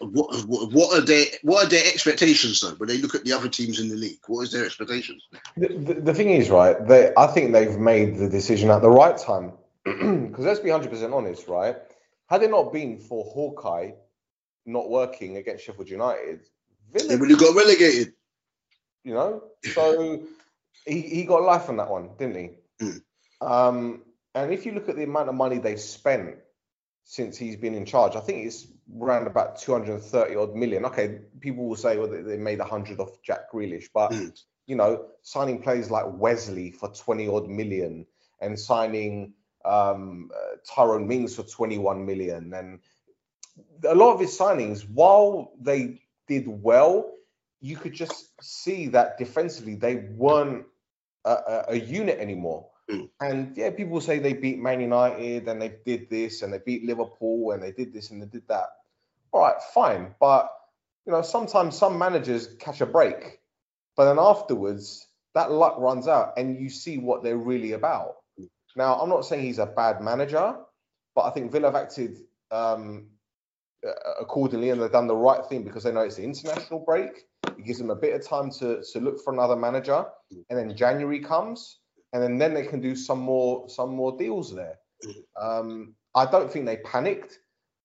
What, what, what are their what are their expectations though when they look at the other teams in the league? What is their expectations? The, the, the thing is, right? They, I think they've made the decision at the right time. Because let's be hundred percent honest, right? Had it not been for Hawkeye not working against Sheffield United, They Villa, would have got relegated. you know, so he, he got life on that one, didn't he? Mm. Um, and if you look at the amount of money they've spent since he's been in charge, I think it's around about 230 odd million. Okay, people will say well, they, made 100 off Jack Grealish, but Mm. you know, signing players like Wesley for 20 odd million and signing um, uh, Tyrone Mings for 21 million. And a lot of his signings, while they did well, you could just see that defensively they weren't a, a, a unit anymore. Mm. And yeah, people say they beat Man United and they did this and they beat Liverpool and they did this and they did that. All right, fine. But you know, sometimes some managers catch a break, but then afterwards that luck runs out and you see what they're really about. Now, I'm not saying he's a bad manager, but I think Villa have acted um, accordingly and they've done the right thing because they know it's the international break. It gives them a bit of time to, to look for another manager, and then January comes, and then, then they can do some more some more deals there. Um, I don't think they panicked,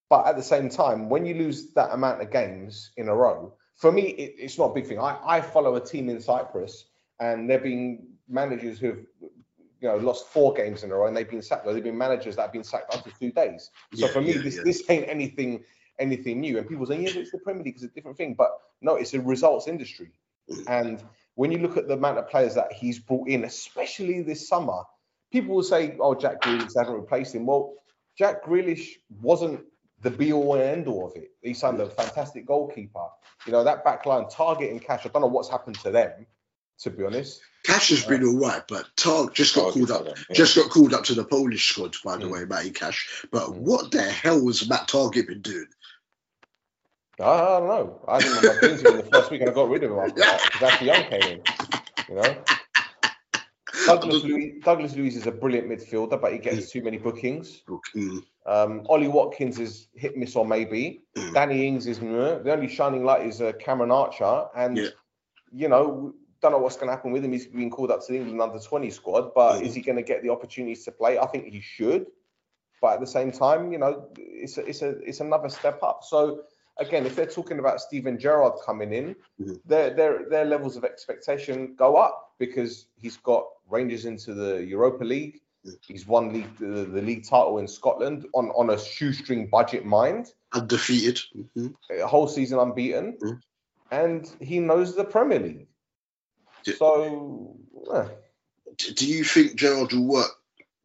but at the same time, when you lose that amount of games in a row, for me, it, it's not a big thing. I, I follow a team in Cyprus, and there have been managers who've you know lost four games in a row, and they've been sacked. There have been managers that have been sacked after two days. So Yeah, for me, yeah, this yeah. this ain't anything anything new. And people say, yeah, it's the Premier League, it's a different thing. But no, it's a results industry. And when you look at the amount of players that he's brought in, especially this summer, people will say, oh, Jack Grealish hasn't replaced him. Well, Jack Grealish wasn't the be all and end all of it. He signed a fantastic goalkeeper. You know, that back line, Targett and Cash, I don't know what's happened to them, to be honest. Cash has been all right, but Targ just got called up. them, yeah. Just got called up to the Polish squad, by the Mm. way, Matty Cash. But Mm. what the hell was Matt Targett been doing? I, I don't know. I didn't remember being to him the first week and I got rid of him after that because Ashley Young came in. You know? Douglas Luiz, Douglas Luiz is a brilliant midfielder, but he gets too many bookings. Mm, Um, Ollie Watkins is hit miss or maybe. Mm. Danny Ings is the only shining light is uh, Cameron Archer, and Yeah. you know don't know what's going to happen with him. He's been called up to the England under twenty squad, but Mm. is he going to get the opportunities to play? I think he should, but at the same time, you know, it's a, it's a it's another step up. So again, if they're talking about Steven Gerrard coming in, Mhm. their their their levels of expectation go up because he's got Rangers into the Europa League. Mm. He's won league the, the league title in Scotland on on a shoestring budget mind, undefeated. Mhm. a whole season unbeaten, Mm. and he knows the Premier League. Yeah. So D- Do you think Gerrard will work?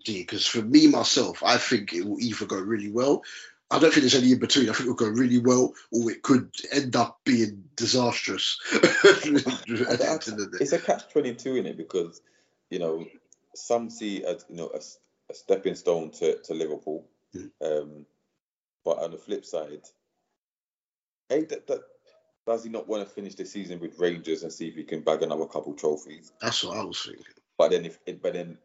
Because for me myself, I think it will either go really well. I don't think there's any in between. I think it will go really well, or it could end up being disastrous. At the end of the day. it's a catch twenty two in it because you know some see as you know a stepping stone to, to Liverpool, Mm. um, but on the flip side, hey, that, that, does he not want to finish the season with Rangers and see if he can bag another couple trophies? That's what I was thinking. But then if but then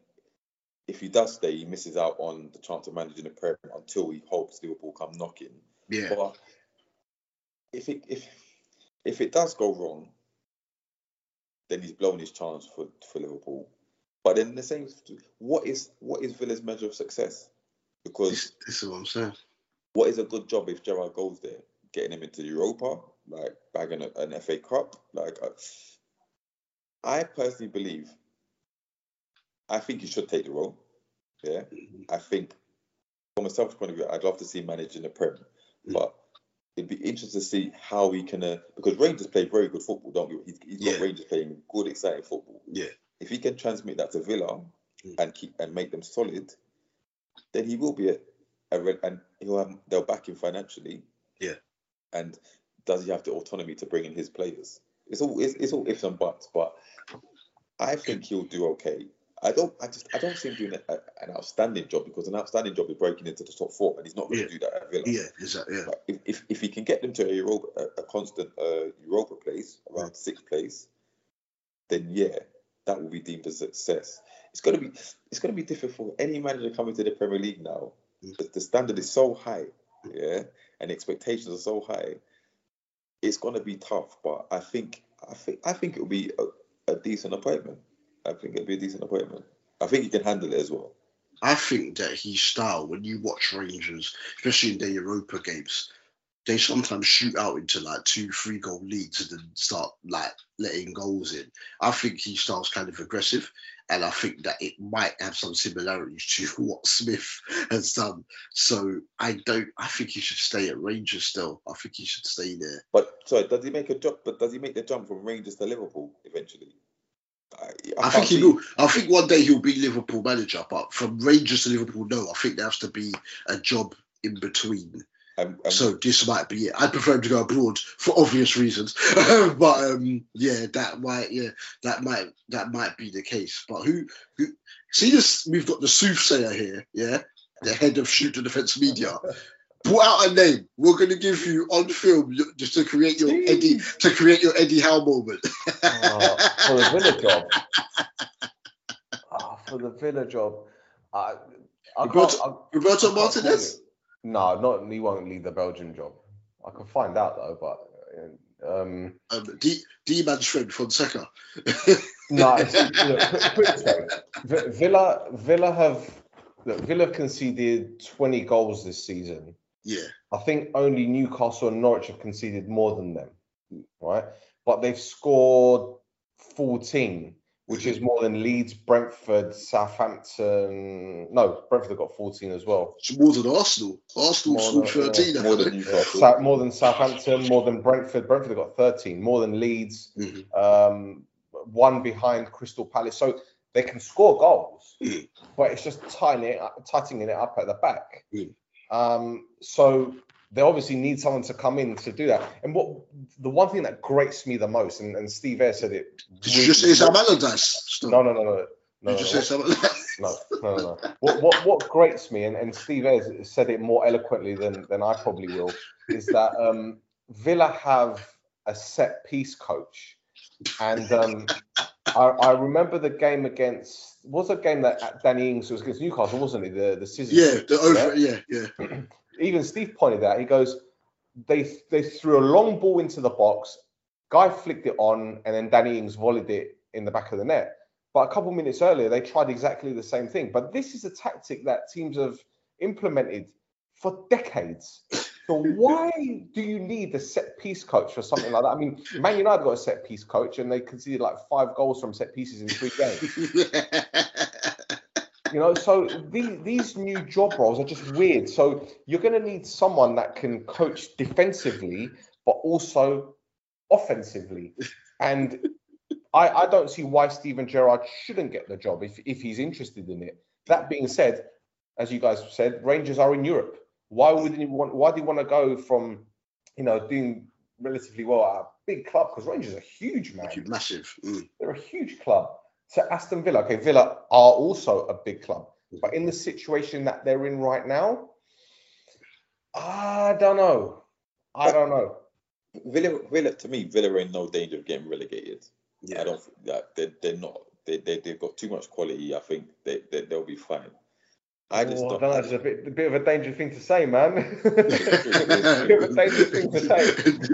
if he does stay, he misses out on the chance of managing the Prem until he hopes Liverpool come knocking. Yeah. But if it if if it does go wrong, then he's blown his chance for for Liverpool. But then the same, what is what is Villa's measure of success? Because This, this is what I'm saying. what is a good job if Gerrard goes there, getting him into Europa, like bagging a, an FA Cup? Like, I personally believe, I think he should take the role. Yeah, I think from a selfish point of view, I'd love to see him manage in the Prem, Mm. but it'd be interesting to see how he can, uh, because Rangers play very good football, don't we? He's, he's got Yeah. Rangers playing good, exciting football. Yeah. If he can transmit that to Villa Mm. and keep and make them solid, then he will be a, a red, and he'll have they'll back him financially. Yeah. And does he have the autonomy to bring in his players? It's all it's, it's all ifs and buts, but I think he'll do okay. I don't. I just. I don't see him doing a, a- an outstanding job because an outstanding job is breaking into the top four, and he's not going to Yeah. do that at Villa. Yeah, exactly. Yeah. If, if, if he can get them to a Europa, a, a constant uh, Europa place, around sixth place, then yeah, that will be deemed a success. It's gonna be it's gonna be different for any manager coming to the Premier League now. Mm. The, the standard is so high, yeah, and expectations are so high. It's gonna be tough, but I think I think I think it'll be a, a decent appointment. I think it'd be a decent appointment. I think he can handle it as well. I think that his style, when you watch Rangers, especially in their Europa games, they sometimes shoot out into like two, three goal leads and then start like letting goals in. I think his style's kind of aggressive, and I think that it might have some similarities to what Smith has done. So I don't. I think he should stay at Rangers still. I think he should stay there. But sorry, does he make a jump? But does he make the jump from Rangers to Liverpool eventually? I, I, think he will. I think one day he'll be Liverpool manager, but from Rangers to Liverpool, no. I think there has to be a job in between. And, and So this might be it. I'd prefer him to go abroad for obvious reasons, but um, yeah, that might yeah that might that might be the case. But who who see this? We've got the soothsayer here, yeah, the head of Shoot The Defence media. Put out a name. We're gonna give you on film just to create your Eddie to create your Eddie Howe moment. Uh, for the Villa job. Ah, for the Villa job. I, I Roberto- I, I Roberto can't Martinez. No, not he won't leave the Belgian job. I can find out though, but um, Um, D D man's friend Fonseca. no. look, put, put it this way. Vi- Villa, Villa have look, Villa have conceded 20 goals this season. Yeah, I think only Newcastle and Norwich have conceded more than them, right? But they've scored 14, which is more than Leeds, Brentford, Southampton. No, Brentford have got 14 as well. it's more than Arsenal. Arsenal More scored than- thirteen. more than? Newcastle. More than Southampton, more than Brentford. Brentford have got 13, more than Leeds, Mhm. um, one behind Crystal Palace. So they can score goals, Mm. but it's just tightening it up, tightening it up at the back. Mm. Um, so they obviously need someone to come in to do that. And what the one thing that grates me the most, and, and Steve Ayre said it. Did you just say Sam Allardyce? No, no, no, no. No, you just say? No, no, no, no. What, what, what grates me, and, and Steve Ayres said it more eloquently than, than I probably will, is that um, Villa have a set piece coach. And um, I, I remember the game against, was a game that Danny Ings was against Newcastle, wasn't it? The, the scissors. Yeah, the over. Yeah, yeah. Even Steve pointed out, he goes, they, they threw a long ball into the box, guy flicked it on, and then Danny Ings volleyed it in the back of the net. But a couple minutes earlier, they tried exactly the same thing. But this is a tactic that teams have implemented for decades. So why do you need a set piece coach for something like that? I mean, Man United got a set piece coach, and they conceded like five goals from set pieces in three games. You know, so these these new job roles are just weird. So you're going to need someone that can coach defensively, but also offensively. And I, I don't see why Steven Gerrard shouldn't get the job if, if he's interested in it. That being said, as you guys said, Rangers are in Europe. Why would you want? Why do you want to go from, you know, doing relatively well at a big club? Because Rangers are huge, man. Massive. Mm. They're a huge club. To Aston Villa, okay, Villa are also a big club, but in the situation that they're in right now, I don't know. I don't know. Villa, Villa, to me, Villa are in no danger of getting relegated. Yeah. I don't. Like, they're, they're not. They, they, they've got too much quality. I think they, they, they'll be fine. I just Oh, don't. don't know. It's a bit, a bit of a dangerous thing to say, man. a bit of a dangerous thing to say.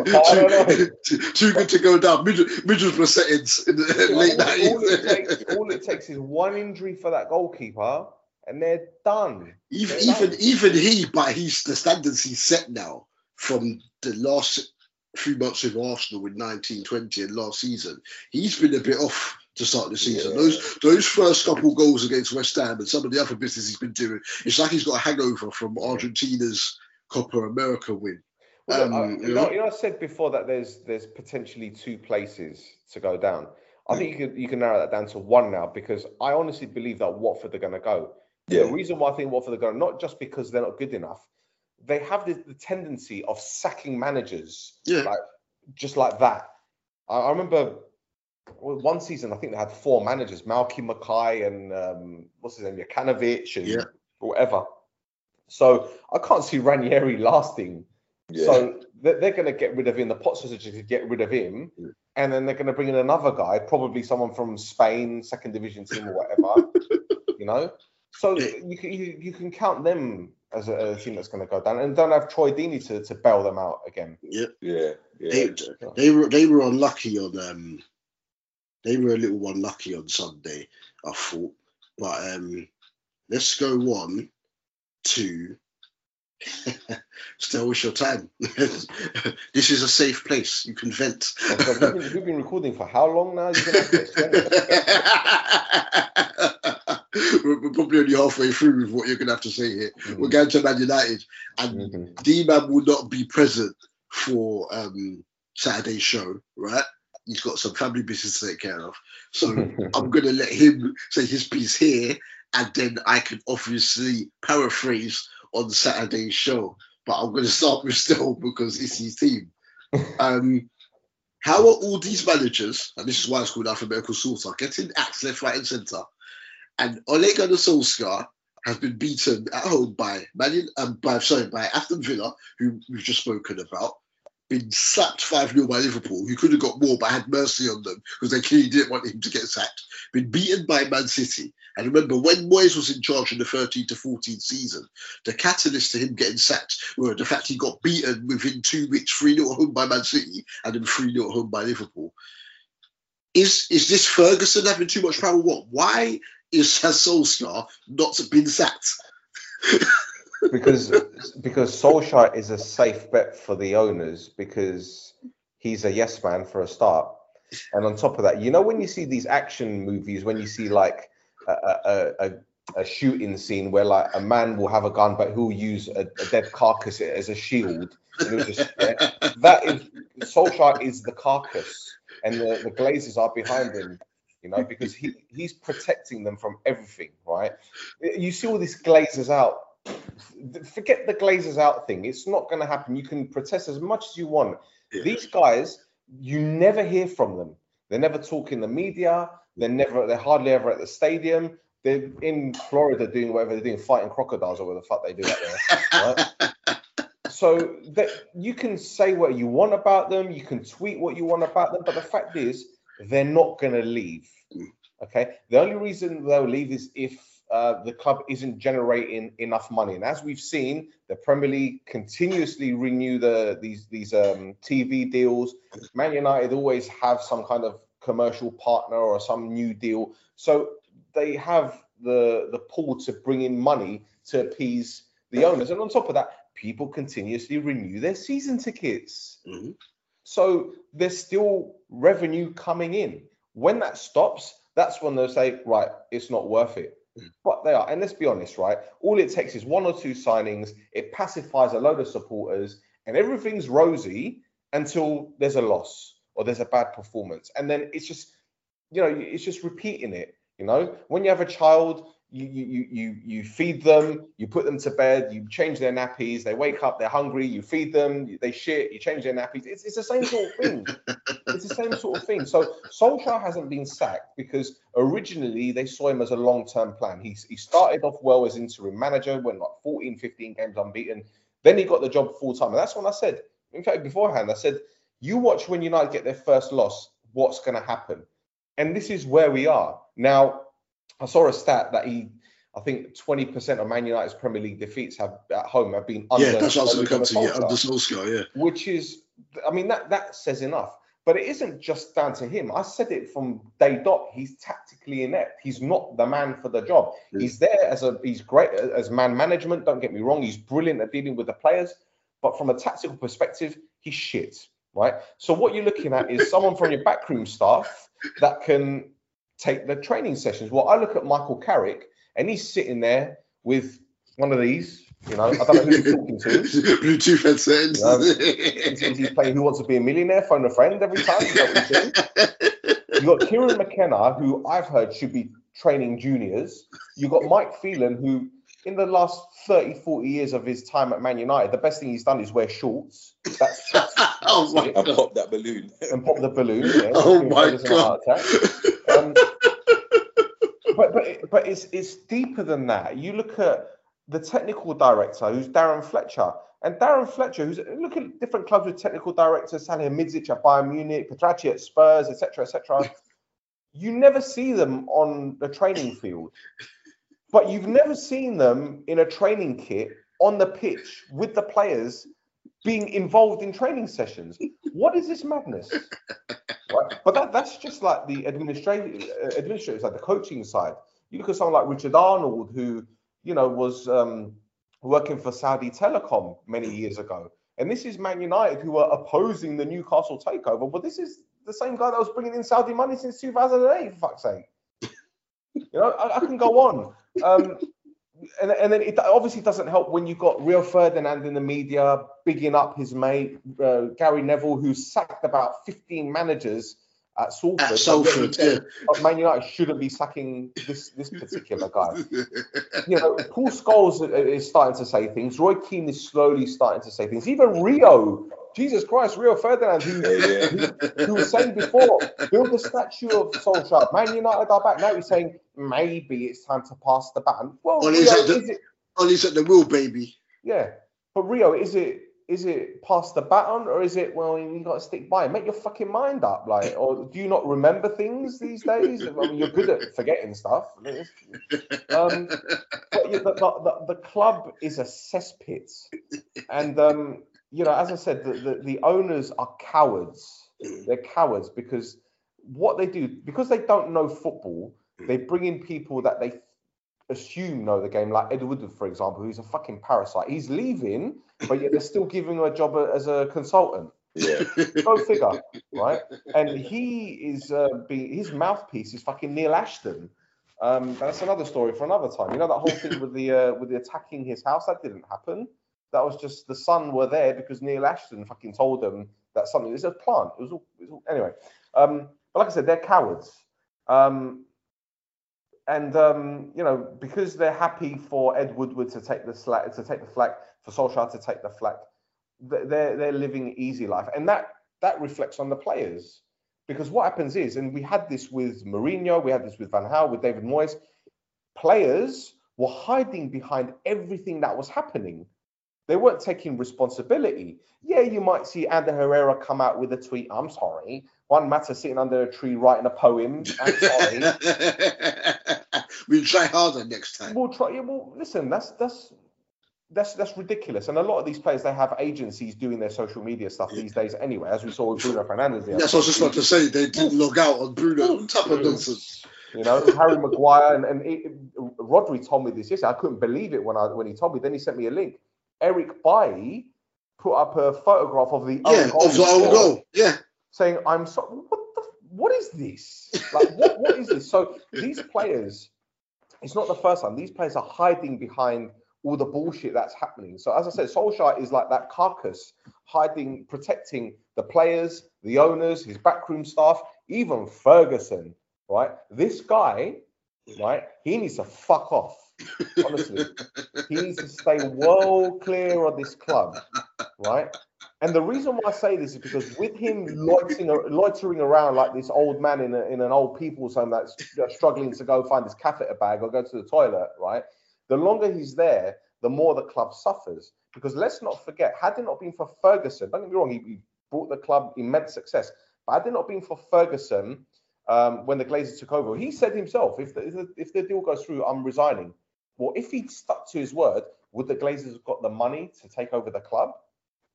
I. Too, too good to go down. Middle, Middlesbrough settings in the late all, all, it nineties. takes, all all it takes is one injury for that goalkeeper, and they're done. Even They're even done. even he, but he's the standards he's set now from the last few months with Arsenal in 1920 and last season. He's been a bit off to start the season. Yeah. Those those first couple goals against West Ham and some of the other business he's been doing, it's like he's got a hangover from Argentina's Copa America win. Well, Um, I, you know, you know, I said before that there's there's potentially two places to go down. I think you can you can narrow that down to one now because I honestly believe that Watford are going to go. Yeah. The reason why I think Watford are going, not just because they're not good enough, they have the, the tendency of sacking managers Yeah. like just like that. I, I remember one season I think they had four managers: Malky Mackay and um, what's his name, Jokanovic and Yeah. whatever. So I can't see Ranieri lasting. Yeah. So they're, they're going to get rid of him. The Potters are just going to get rid of him, Yeah. and then they're going to bring in another guy, probably someone from Spain, second division team or whatever. you know, so Yeah. you can you, you can count them as a, a team that's going to go down, and don't have Troy Deeney to, to bail them out again. Yeah. yeah, They, they were they were unlucky on um they were a little unlucky on Sunday, I thought. But um let's go on to still wish your time. this is a safe place. You can vent. We've, been, we've been recording for how long now? You're gonna have to explain it. we're, we're probably only halfway through with what you're gonna have to say here. We're Mhm, going to Man United, and mhm. D-Man will not be present for um, Saturday's show, right? He's got some family business to take care of. So I'm going to let him say his piece here, and then I can obviously paraphrase on Saturday's show. But I'm going to start with Stel because it's his team. Um, how are all these managers, and this is why it's called managerial slaughter, getting axed left, right, and centre? And Ole Gunnar Solskjaer has been beaten at home by Man, um, by sorry by Aston Villa, who we've just spoken about, been slapped 5 0 by Liverpool, who could have got more but had mercy on them because they clearly didn't want him to get sacked. Been beaten by Man City. And remember, when Moyes was in charge in the 13 to 14 season, the catalyst to him getting sacked were the fact he got beaten within two weeks 3 0 at home by Man City and then 3 0 at home by Liverpool. Is is this Ferguson having too much power? What? Why is has Solskjaer not been sacked? because because Solskjaer is a safe bet for the owners because he's a yes man for a start. And on top of that, you know when you see these action movies, when you see like a, a, a, a shooting scene where like a man will have a gun but he'll use a, a dead carcass as a shield. Just, yeah, that is Solskjaer is the carcass, and the, the Glazers are behind him. You know, because he, he's protecting them from everything, right? You see all these Glazers out forget the Glazers out thing. It's not going to happen. You can protest as much as you want. Yeah. These guys, you never hear from them. They never talk in the media. They're never. They're hardly ever at the stadium. They're in Florida doing whatever they're doing, fighting crocodiles or whatever the fuck they do out there. Right? so that you can say what you want about them. You can tweet what you want about them. But the fact is, they're not going to leave. Okay. The only reason they'll leave is if uh, the club isn't generating enough money. And as we've seen, the Premier League continuously renew the these these um, TV deals. Man United always have some kind of commercial partner or some new deal, so they have the the pull to bring in money to appease the owners. And on top of that, people continuously renew their season tickets. Mhm. So there's still revenue coming in. When that stops, that's when they'll say, right, it's not worth it. But they are. And let's be honest, right? All it takes is one or two signings, it pacifies a load of supporters, and everything's rosy until there's a loss or there's a bad performance. And then it's just, you know, it's just repeating it. You know, when you have a child, you you you you feed them, you put them to bed, you change their nappies, they wake up, they're hungry, you feed them, they shit, you change their nappies. It's, it's the same sort of thing. it's the same sort of thing. So Solskjaer hasn't been sacked because originally they saw him as a long-term plan. He, he started off well as interim manager, went like 14, 15 games unbeaten. Then he got the job full-time. And that's when I said, in fact, beforehand, I said, you watch when United get their first loss, what's going to happen? And this is where we are. Now, I saw a stat that he, I think 20% of Man United's Premier League defeats have at home have been under yeah, that's what I was going to come to. Yeah, under Solskjaer, yeah. which is, I mean, that that says enough. But it isn't just down to him. I said it from day dot. He's tactically inept. He's not the man for the job. Mm. He's there as a he's great as man management. Don't get me wrong. He's brilliant at dealing with the players. But from a tactical perspective, he's shit. Right. So what you're looking at is someone from your backroom staff that can take the training sessions. Well, I look at Michael Carrick and he's sitting there with one of these. You know, I don't know who he's talking to. Bluetooth headsets. Um, Is, is he playing Who Wants to Be a Millionaire? Phone a friend every time. Is that what he's doing? You got Kieran McKenna, who I've heard should be training juniors. You've got Mike Phelan, who in the last 30, 40 years of his time at Man United, the best thing he's done is wear shorts. That's, that's oh my And god. pop that balloon. and pop the balloon. Yeah, Oh my Ferguson a heart attack. Um, but but but it's it's deeper than that. You look at the technical director, who's Darren Fletcher, and Darren Fletcher, who's look at different clubs with technical directors, Salihamidzic at Bayern Munich, Paratici at Spurs, etc., etc. You never see them on the training field, but you've never seen them in a training kit on the pitch with the players being involved in training sessions. What is this madness? Right? But that, that's just like the administrative administrators, like the coaching side. You look at someone like Richard Arnold, who you know was um, working for Saudi Telecom many years ago, and this is Man United who are opposing the Newcastle takeover. But this is the same guy that was bringing in Saudi money since 2008. For fuck's sake, you know I, I can go on. Um, and, and then it obviously doesn't help when you've got Rio Ferdinand in the media bigging up his mate uh, Gary Neville, who sacked about 15 managers at Salford. At Salford, yeah. Man United shouldn't be sacking this this particular guy. You know, Paul Scholes is starting to say things. Roy Keane is slowly starting to say things. Even Rio, Jesus Christ, Rio Ferdinand, who, Yeah, yeah. who was saying before, build a statue of Solskjaer. Man United are back. Now he's saying maybe it's time to pass the baton. Well, Well, Rio, is it the- is it? Ollie's at the wheel, baby. Yeah, but Rio, is it is it pass the baton or is it well you got to stick by it? Make your fucking mind up, like, or do you not remember things these days? I mean, you're good at forgetting stuff. Um, but the, the, the, the club is a cesspit, and um, you know, as I said, the, the, the owners are cowards. They're cowards because what they do because they don't know football, they bring in people that they assume know the game, like Ed Woodward, for example, who's a fucking parasite. He's leaving, but yet they're still giving him a job as a consultant. Yeah. Go figure, right? And he is uh, being his mouthpiece is fucking Neil Ashton. Um, that's another story for another time. You know that whole thing with the uh, with the attacking his house that didn't happen. That was just the Sun were there because Neil Ashton fucking told them that something. It's a plant. It was all, it was all anyway. Um, but like I said, they're cowards. Um, and um, you know because they're happy for Ed Woodward to take the slack to take the flak for Solskjaer to take the flak, they're they're living easy life, and that that reflects on the players. Because what happens is, and we had this with Mourinho, we had this with Van Gaal, with David Moyes, players were hiding behind everything that was happening. They weren't taking responsibility. Yeah, you might see Ander Herrera come out with a tweet, I'm sorry. Juan Mata sitting under a tree writing a poem, I'm sorry. we'll try harder next time. We'll try. Yeah, well, listen, that's that's that's that's ridiculous. And a lot of these players, they have agencies doing their social media stuff these days anyway, as we saw with Bruno Fernandes. the That's what I was just about to say. They didn't log out on Bruno. Mm. Type of nonsense. You know, Harry Maguire and, and it, Rodri told me this yesterday. I couldn't believe it when I when he told me. Then he sent me a link. Eric Bailly put up a photograph of the Yeah, of the own goal. Yeah. saying, "I'm sorry." What the? What is this? Like, what, what is this? So these players, it's not the first time. These players are hiding behind all the bullshit that's happening. So as I said, Solskjaer is like that carcass, hiding, protecting the players, the owners, his backroom staff, even Ferguson. Right? This guy, right? He needs to fuck off. Honestly, he needs to stay well clear of this club, right? And the reason why I say this is because with him loitering, loitering around like this old man in, a, in an old people's home that's struggling to go find his catheter bag or go to the toilet, right? The longer he's there, the more the club suffers. Because let's not forget, had it not been for Ferguson, don't get me wrong, he, he brought the club immense success. But had it not been for Ferguson, um, when the Glazers took over, he said himself, if the, if the, if the deal goes through, I'm resigning. Well, if he'd stuck to his word, would the Glazers have got the money to take over the club?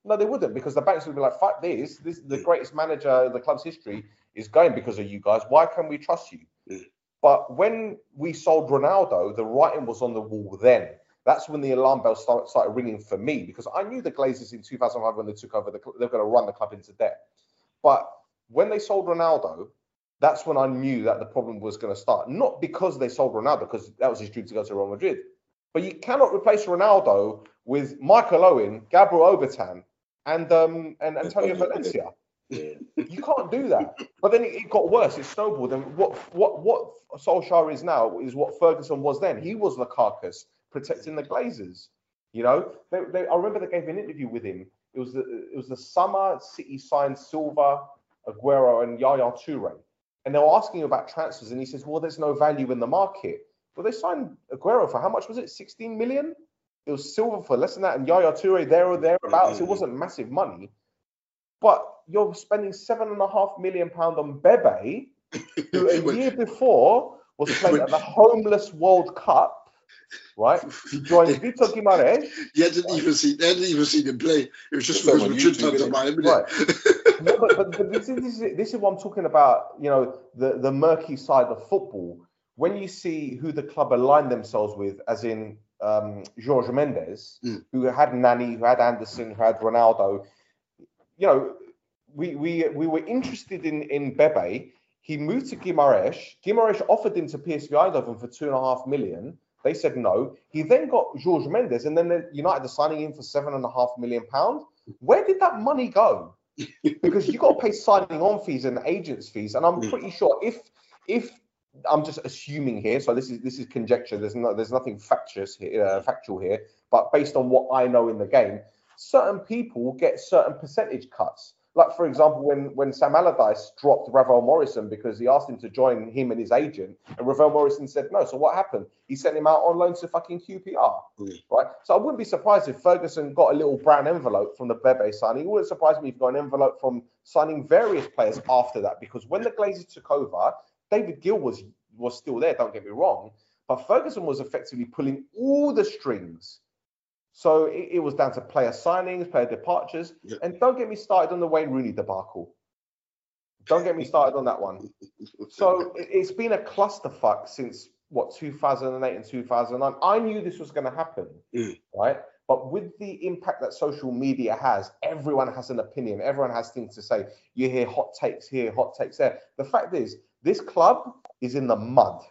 No, they wouldn't because the banks would be like, "Fuck this! This the greatest manager in the club's history is going because of you guys. Why can we trust you?" But when we sold Ronaldo, the writing was on the wall. Then that's when the alarm bell start, started ringing for me because I knew the Glazers in 2005 when they took over, the, they're going to run the club into debt. But when they sold Ronaldo, that's when I knew that the problem was going to start. Not because they sold Ronaldo, because that was his dream to go to Real Madrid. But you cannot replace Ronaldo with Michael Owen, Gabriel Obertan, and um, and Antonio Valencia. Yeah. You can't do that. But then it, it got worse. It snowballed. And what what what Solskjaer is now is what Ferguson was then. He was the carcass protecting the Glazers. You know, they, they, I remember they gave an interview with him. It was the it was the summer City signed Silva, Aguero, and Yaya Toure, and they were asking him about transfers, and he says, "Well, there's no value in the market." Well, they signed Aguero for how much was it? 16 million. It was Silva for less than that, and Yaya Toure there or thereabouts. It mm-hmm. wasn't massive money, but you're spending seven and a half million pound on Bebe, who a year before was playing at the homeless World Cup, right? He joined Vitor Guimarães. You hadn't even seen, they hadn't even seen him play. It was just because Madrid YouTube, turned innit? up Right. No, but, but, but this, is, this, is, this is what I'm talking about, you know, the, the murky side of football. When you see who the club aligned themselves with, as in um, Jorge Mendes, Mm. who had Nani, who had Anderson, who had Ronaldo, you know, we, we, we were interested in, in Bebe. He moved to Guimaraes. Guimaraes offered him to PSV Eindhoven for two and a half million. They said no. He then got George Mendes, and then United are signing him for seven and a half million pound. Where did that money go? because you got to pay signing on fees and agents fees, and I'm pretty sure if if I'm just assuming here, so this is this is conjecture. There's no there's nothing factious here, uh, factual here, but based on what I know in the game, certain people get certain percentage cuts. Like for example, when when Sam Allardyce dropped Ravel Morrison because he asked him to join him and his agent, and Ravel Morrison said no. So what happened? He sent him out on loan to fucking QPR, Mm. right? So I wouldn't be surprised if Ferguson got a little brown envelope from the Bebe signing. It wouldn't surprise me if he got an envelope from signing various players after that, because when the Glazers took over, David Gill was was still there. Don't get me wrong, but Ferguson was effectively pulling all the strings. So it, it was down to player signings, player departures, Yeah. and don't get me started on the Wayne Rooney debacle. Don't get me started on that one. So it- it's been a clusterfuck since what 2008 and 2009. I knew this was going to happen, Mm. right? But with the impact that social media has, everyone has an opinion. Everyone has things to say. You hear hot takes here, hot takes there. The fact is, this club is in the mud.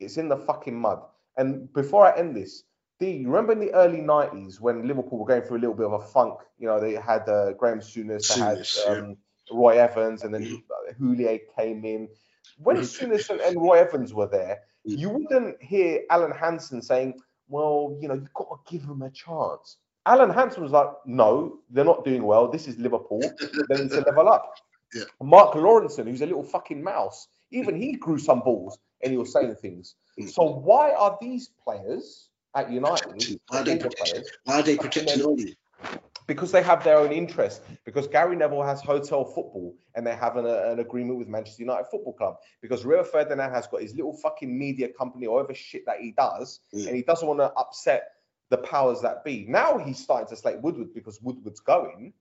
It's in the fucking mud. And before I end this, D, you remember in the early 90s when Liverpool were going through a little bit of a funk? You know, they had uh, Graham Souness, they had Souness, yeah. um, Roy Evans, and then Houllier came in. When Souness and, and Roy Evans were there, Mm. you wouldn't hear Alan Hansen saying, well, you know, you've got to give them a chance. Alan Hansen was like, no, they're not doing well. This is Liverpool. They need to level up. Yeah. Mark Lawrenson, who's a little fucking mouse, even he grew some balls and he was saying things. Mm. So why are these players at United, Why are they protecting? Why are they protecting Oli? because they have their own interest. Because Gary Neville has hotel football and they have an, uh, an agreement with Manchester United Football Club. Because Rio Ferdinand has got his little fucking media company or whatever shit that he does, Mm. and he doesn't want to upset the powers that be. Now he's starting to slate Woodward because Woodward's going,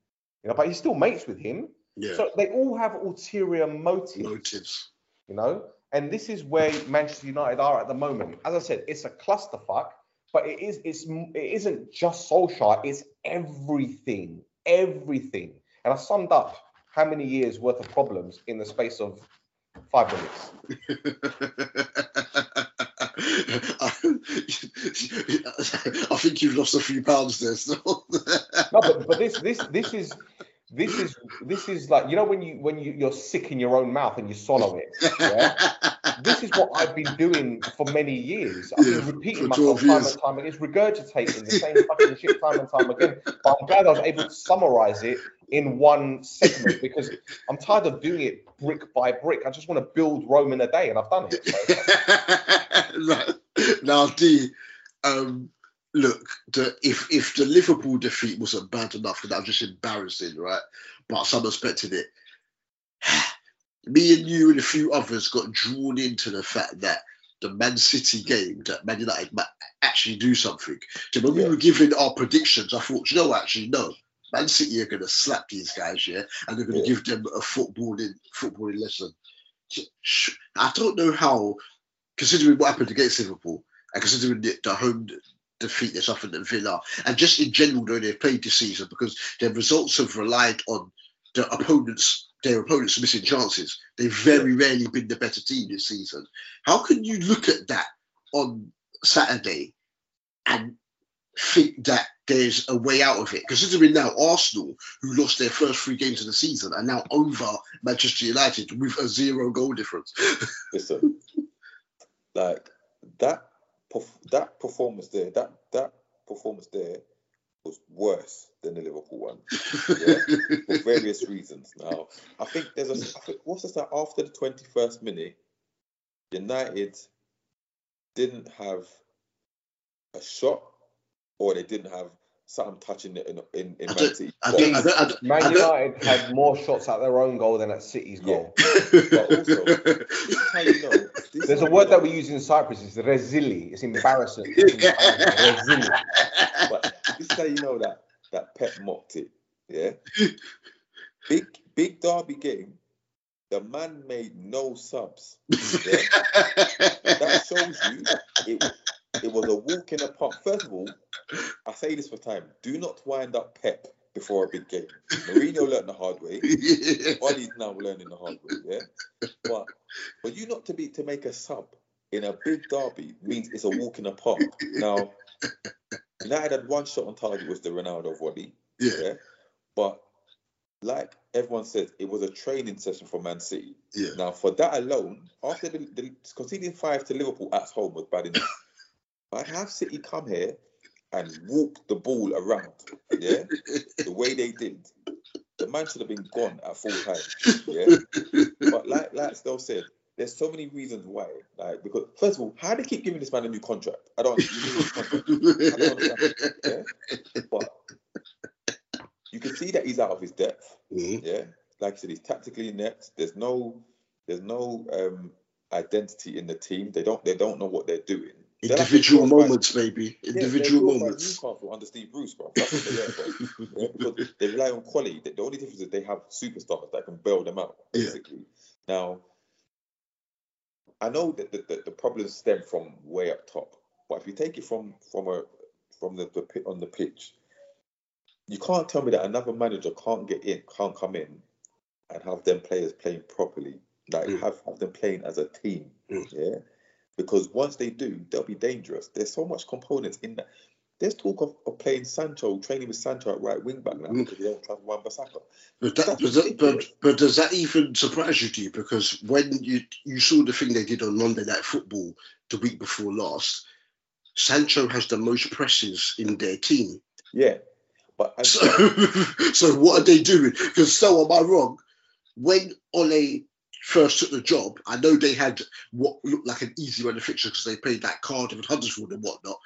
you know, but he's still mates with him. Yeah, So they all have ulterior motives motives. you know. And this is where Manchester United are at the moment. As I said, it's a clusterfuck, but it is it's it isn't just Solskjaer, it's everything, everything. And I summed up how many years worth of problems in the space of five minutes. I think you've lost a few pounds there. So. No, but, but this this this is this is this is like you know when you when you you're sick in your own mouth and you swallow it. Yeah? This is what I've been doing for many years. I've been repeating myself time years. and time again. It's regurgitating the same fucking shit time and time again. But I'm glad I was able to summarize it in one segment because I'm tired of doing it brick by brick. I just want to build Rome in a day, and I've done it. So, now, D, um, look, the, if if the Liverpool defeat wasn't bad enough, that was just embarrassing, right? But some expected it. Me and you and a few others got drawn into the fact that the Man City game, that Man United might actually do something. So when we were giving our predictions, I thought, you know, actually, no, Man City are going to slap these guys, yeah, and they're going to Yeah. give them a footballing footballing lesson. I don't know how, considering what happened against Liverpool and considering the, the home defeat they suffered at Villa, and just in general, though they've played this season because their results have relied on the opponents. Their opponents are missing chances. They've very rarely been the better team this season. How can you look at that on Saturday and think that there's a way out of it. Because considering now Arsenal, who lost their first three games of the season, are now over Manchester United with a zero goal difference. Listen, like that that performance there, that that performance there was worse than the Liverpool one Yeah. for various reasons. Now, I think there's a I think, what's this that after the 21st minute, United didn't have a shot, or they didn't have something touching it in in, in Man City. I don't, I don't, I don't, Man United had more shots at their own goal than at City's goal. But also, this is how you know. There's a word that we use in Cyprus. It's resili. It's embarrassing. It's embarrassing. but this is how you know that that Pep mocked it. Yeah. Big big derby game. The man made no subs. Yeah? that shows you it, it was a walk in the park. First of all, I say this for time. Do not wind up Pep before a big game. Mourinho learned the hard way. Ollie's now learning the hard way. Yeah. But for you not to be to make a sub in a big derby means it's a walk in the park. Now, United had one shot on target was the Ronaldo volley. yeah, Yeah. But like everyone said, it was a training session for Man City. yeah. Now, for that alone, after the, the conceding five to Liverpool at home was bad enough. I'd have City come here and walk the ball around. Yeah, the way they did. The man should have been gone at full time. Yeah, but like like Stel said, there's so many reasons why. Like because first of all, how do they keep giving this man a new contract? I don't. You contract. I don't. Yeah, but you can see that he's out of his depth. Mhm. Yeah, like I said, he's tactically inept. There's no, there's no um, identity in the team. They don't, they don't know what they're doing. They're like Individual moments. Yeah, Individual glorified moments. Newcastle under Steve Bruce, bro. That's what they are, bro. Yeah, because they rely on quality. The only difference is they have superstars that can bail them out, Yeah. basically. Now, I know that the, the, the problems stem from way up top, but if you take it from from a from the, the pit on the pitch, you can't tell me that another manager can't get in, can't come in, and have them players playing properly, like Mm. have, have them playing as a team, Mm. yeah. Because once they do, they'll be dangerous. There's so much components in that. There's talk of, of playing Sancho, training with Sancho at right wing back now Mm. because you don't trust Wan Bissaka. But, that, but, that, but but does that even surprise you, do you? Because when you you saw the thing they did on Monday Night Football the week before last, Sancho has the most presses in their team. Yeah, but So, so what are they doing? Because so am I wrong? When Ole first took the job, I know they had what looked like an easy run of fixture because they played that Cardiff and Huddersfield and whatnot.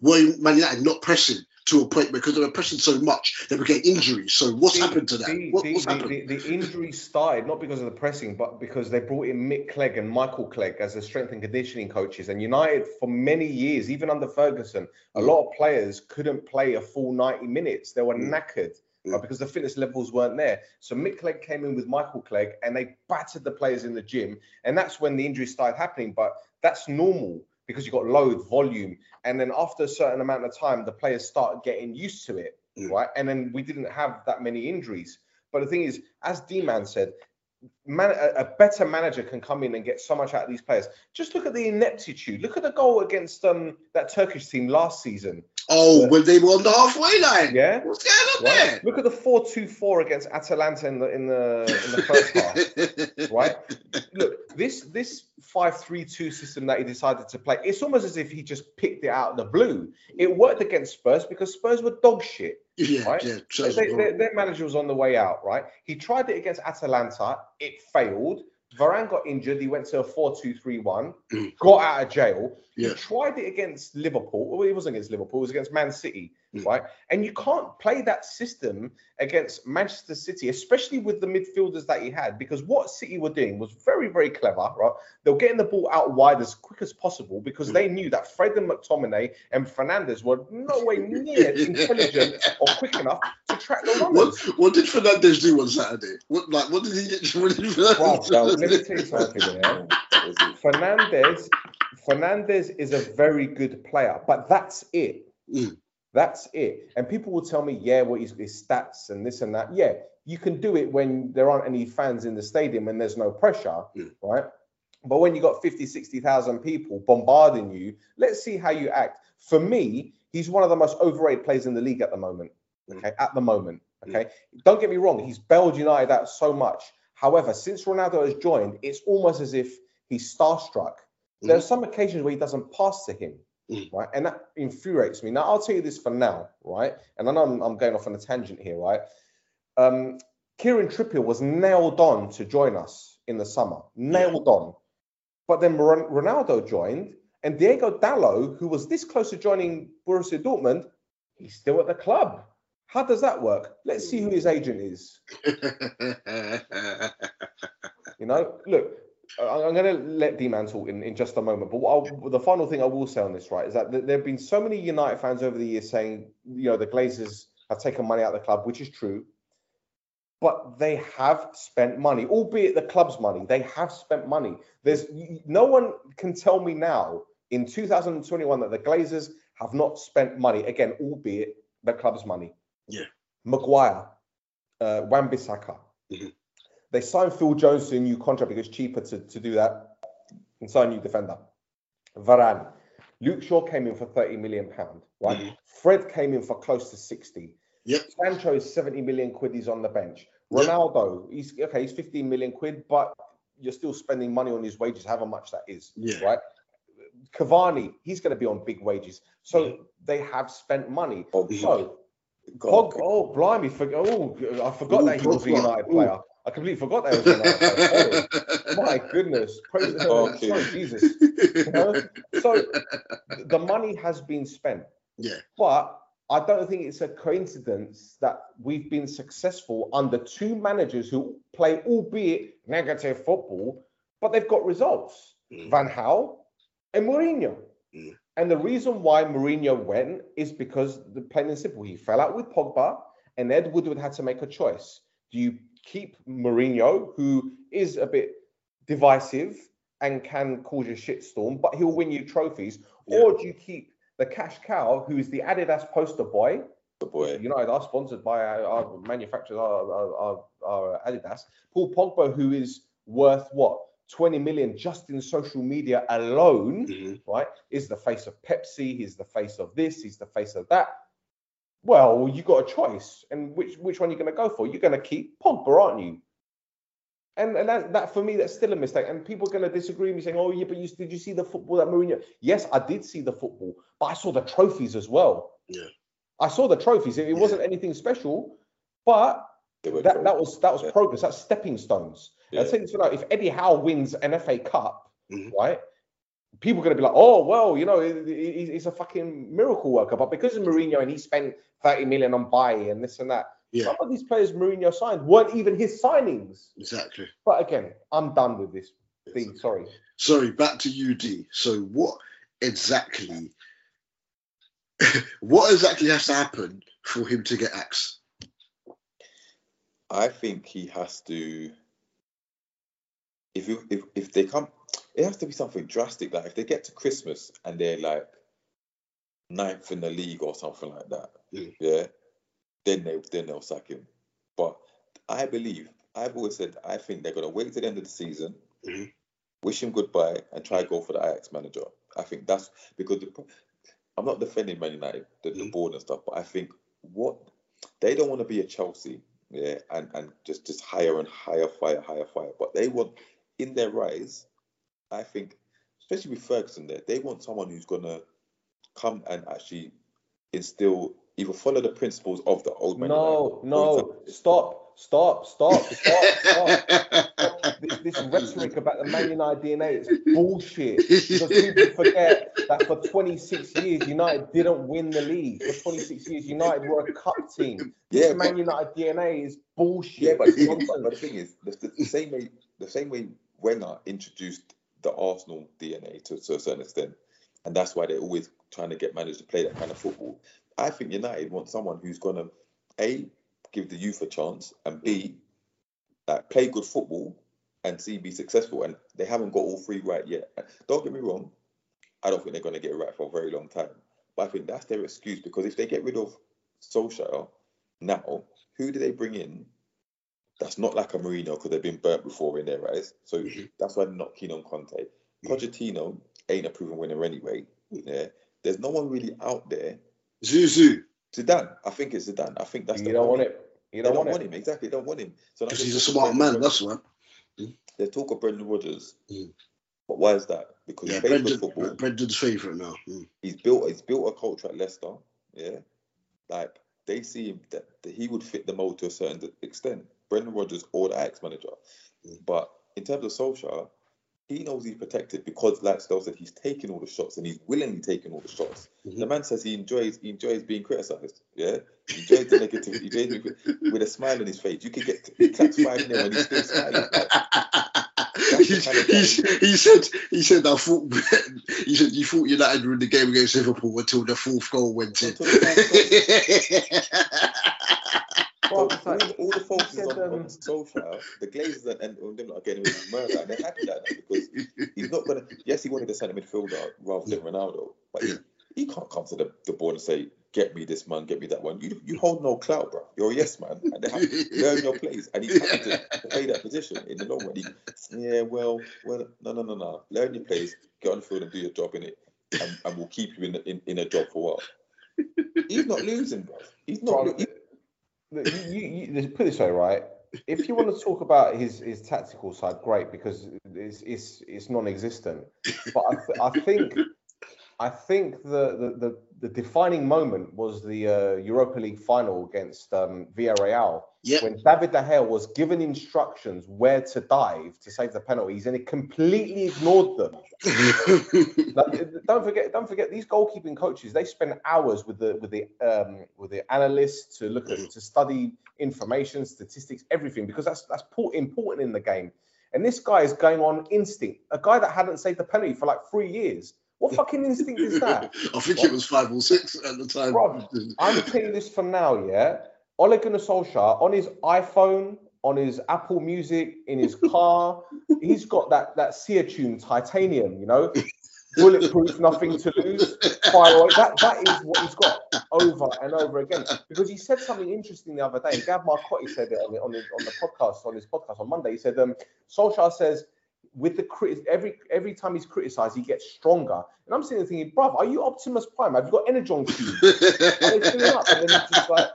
Were Man United not pressing to a point because they were pressing so much they were getting injuries? So what's The- happened to that? The, What, the, happened? the, injury started not because of the pressing, but because they brought in Mick Clegg and Michael Clegg as the strength and conditioning coaches. And United, for many years, even under Ferguson, a Mm. lot of players couldn't play a full 90 minutes. They were Mm. knackered. uh, Mm. because the fitness levels weren't there. So Mick Clegg came in with Michael Clegg and they battered the players in the gym. And that's when the injuries started happening. But that's normal because you've got load, volume. And then after a certain amount of time, the players start getting used to it Mm. right? And then we didn't have that many injuries. But the thing is, as D-Man said, man, a, a better manager can come in and get so much out of these players. Just look at the ineptitude. Look at the goal against um that Turkish team last season. Oh, Yeah. when they were on the halfway line. Yeah. What's going on Right? Look at the 4-2-4 against Atalanta in the in the in the first half. Right? Look, this this 5-3-2 system that he decided to play, it's almost as if he just picked it out of the blue. It worked against Spurs because Spurs were dog shit. Yeah, Right? yeah. They- they- were their, horrible. their manager was on the way out, right? He tried it against Atalanta. It failed. Varane got injured. He went to a 4 2 3 1, Mm. got out of jail. He tried it against Liverpool. Well, it wasn't against Liverpool, it was against Man City. Mm. right? And you can't play that system against Manchester City, especially with the midfielders that he had, because what City were doing was very, very clever, right? They were getting the ball out wide as quick as possible because Mm. they knew that Fred and McTominay and Fernandes were no way near intelligent or quick enough to track the What runners. what did Fernandes do on Saturday? What like what did he get? What did Fernandes now, do? let me tell you something. Yeah? That was. Fernandes, Fernandes is a very good player, but that's it. Mm. That's it. And people will tell me, yeah, what his, his stats and this and that. Yeah, you can do it when there aren't any fans in the stadium and there's no pressure, Mm. right? But when you've got 50, 60,000 people bombarding you, let's see how you act. For me, he's one of the most overrated players in the league at the moment. Mm. Okay, at the moment. Okay, don't get me wrong, he's bailed United out so much. However, since Ronaldo has joined, it's almost as if he's starstruck. There are some occasions where he doesn't pass to him, Mm. right? And that infuriates me. Now, I'll tell you this for now, right? And I know I'm, I'm going off on a tangent here, right? Um, Kieran Trippier was nailed on to join us in the summer, nailed on. But then Ronaldo joined, and Diogo Dalot, who was this close to joining Borussia Dortmund, he's still at the club. How does that work? Let's see who his agent is. You know, look, I'm going to let D-Man talk in, in just a moment. But I'll, the final thing I will say on this, right, is that there have been so many United fans over the years saying, you know, the Glazers have taken money out of the club, which is true. But they have spent money, albeit the club's money. They have spent money. There's no one can tell me now in 2021 that the Glazers have not spent money. Again, albeit the club's money. Yeah. Maguire, uh, Wan-Bissaka. Mhm. They signed Phil Jones to a new contract because it's cheaper to, to do that and sign a new defender. Varane. Luke Shaw came in for 30 million pound, right? Mhm. Fred came in for close to 60. Yep. Sancho is 70 million quid, he's on the bench. Yep. Ronaldo, he's okay, he's 15 million quid, but you're still spending money on his wages, however much that is, Yeah. right? Cavani, he's going to be on big wages. So Mhm. they have spent money. Pogba. So, God, Pog, oh, blimey, for, oh, I forgot Ooh, that he was a. United player. I completely forgot that was United player. Sorry. My goodness, praise the Okay. Jesus. You know? So the money has been spent. Yeah. But I don't think it's a coincidence that we've been successful under two managers who play, albeit negative football, but they've got results. Mm. Van Gaal and Mourinho. Mm. And the reason why Mourinho went is because, the plain and simple, he fell out with Pogba, and Ed Woodward had to make a choice. Do you keep Mourinho, who is a bit divisive and can cause you a shitstorm, but he'll win you trophies, Yeah. or do you keep the cash cow, who is the Adidas poster boy? the boy. United are sponsored by our, our manufacturers, our, our, our, Adidas. Paul Pogba, who is worth what 20 million just in social media alone, Mhm. right? Is the face of Pepsi. He's the face of this. He's the face of that. Well, you got a choice, and which which one you're going to go for? You're going to keep Pogba, aren't you? And, and that, that for me, that's still a mistake. And people are going to disagree with me saying, "Oh, yeah, but you, did you see the football that Mourinho?" Yes, I did see the football, but I saw the trophies as well. Yeah. I saw the trophies. It, it Yeah. wasn't anything special, but that, that was that was Yeah. progress. That's stepping stones. Yeah. Tell you this right, if Eddie Howe wins an FA Cup, Mhm. right, people are going to be like, oh, well, you know, he- he- he's a fucking miracle worker. But because of Mourinho and he spent 30 million on Bailly and this and that, Yeah. some of these players Mourinho signed weren't even his signings. Exactly. But again, I'm done with this thing. Sorry. Sorry, back to UD. So what exactly what exactly has to happen for him to get axed? I think he has to. If you if if they come, it has to be something drastic. Like if they get to Christmas and they're like ninth in the league or something like that, Mm. yeah, then they then they'll sack him. But I believe I've always said I think they're gonna wait to the end of the season, Mhm. wish him goodbye, and try go for the Ajax manager. I think that's because the, I'm not defending Man United, the, the Mm. board and stuff, but I think what they don't want to be a Chelsea, yeah, and and just just higher and higher fire, higher fire. But they want in their rise, I think, especially with Ferguson there, they want someone who's gonna come and actually instill either follow the principles of the old Man No, no, stop, stop, stop, stop, stop. this, this rhetoric about the Man United DNA is bullshit. Because people forget that for 26 years, United didn't win the league. For 26 years, United were a cup team. This Yeah, Man but- United DNA is bullshit. Yeah, but, but, the thing is, the, the same way the same way Wenger introduced the Arsenal DNA to, to a certain extent, and that's why they're always trying to get managers to play that kind of football. I think United want someone who's gonna a give the youth a chance, and b like play good football and c be successful. And they haven't got all three right yet. Don't get me wrong, I don't think they're gonna get it right for a very long time. But I think that's their excuse because if they get rid of Solskjaer now, who do they bring in that's not like a Mourinho because they've been burnt before in their eyes. So Mhm. that's why they're not keen on Conte. Pochettino ain't a proven winner anyway. Yeah, there's no one really out there. Zuzu, Zidane, I think it's Zidane. I think that's the one. you don't one. want it. You They don't want it. him exactly. Don't want him. So because there's he's a smart man. Rodgers. That's why. They talk of Brendan Rodgers. Mm. But why is that? Because Yeah, Brendan, football. Brendan's favourite now. Mm. He's built. He's built a culture at Leicester. Yeah, like they see him that, that he would fit the mold to a certain extent. Brendan Rodgers or the Ajax manager. Mm. But in terms of Solskjaer, he knows he's protected because, like Stel said, he's taking all the shots and he's willingly taking all the shots. Mhm. The man says he enjoys he enjoys being criticised. Yeah, he enjoys the negativity. He enjoys being with a smile on his face. You could get he claps five nil and he's still smiling. Like, He, he, he said he said I thought he said you thought United were in the game against Liverpool until the fourth goal went in. Until the Well, all, like- all, all the focus is said, on, um, on Solskjaer. The Glazers and, and, and them not getting away with murder, and they're happy like that because he's not gonna. Yes, he wanted a centre midfielder rather than Ronaldo, but he, he can't come to the, the board and say, "Get me this man, get me that one." You you hold no clout, bro. You're a yes man, and they have to learn your place, and he's happy to, to play that position in the long run. He, yeah, well, well, no, no, no, no. Learn your place, get on the field and do your job in it, and, and we'll keep you in, in in a job for a while. He's not losing, bro. He's not. Bro, lo- Look, you, you, you, put this way, right? If you want to talk about his, his tactical side, great because it's it's, it's non-existent. But I, th- I think I think the, the, the, the defining moment was the uh, Europa League final against um, Villarreal Yep. when David De Gea was given instructions where to dive to save the penalties, and he completely ignored them. Like, don't forget, don't forget these goalkeeping coaches. They spend hours with the with the um, with the analysts to look at to study information, statistics, everything because that's that's important in the game. And this guy is going on instinct. A guy that hadn't saved the penalty for like three years. What fucking instinct is that? I think it was five or six at the time. Rob, I'm telling this for now, yeah. Ole Gunnar Solskjaer on his iPhone, on his Apple Music, in his car, he's got that that Sia tune titanium, you know, bulletproof, nothing to lose. Fire away. That that is what he's got over and over again. Because he said something interesting the other day. Gab Marcotti said it on the on the, on the podcast on his podcast on Monday. He said, um, Solskjaer says with the crit every every time he's criticized, he gets stronger. And I'm sitting there thinking, bruv, are you Optimus Prime? Have you got Energon cubes? Are they filling up? And then it's just like,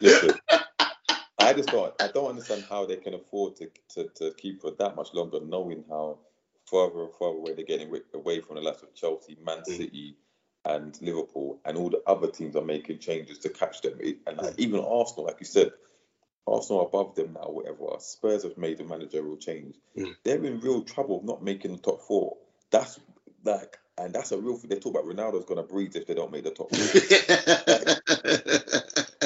Listen, I just don't. I don't understand how they can afford to, to, to keep for that much longer, knowing how further and further away they're getting away from the likes of Chelsea, Man Mm. City, and Liverpool, and all the other teams are making changes to catch them. And like, even Arsenal, like you said, Arsenal above them now. Whatever. Spurs have made a managerial change. Mm. They're in real trouble of not making the top four. That's like, and that's a real thing. They talk about Ronaldo's gonna breathe if they don't make the top four.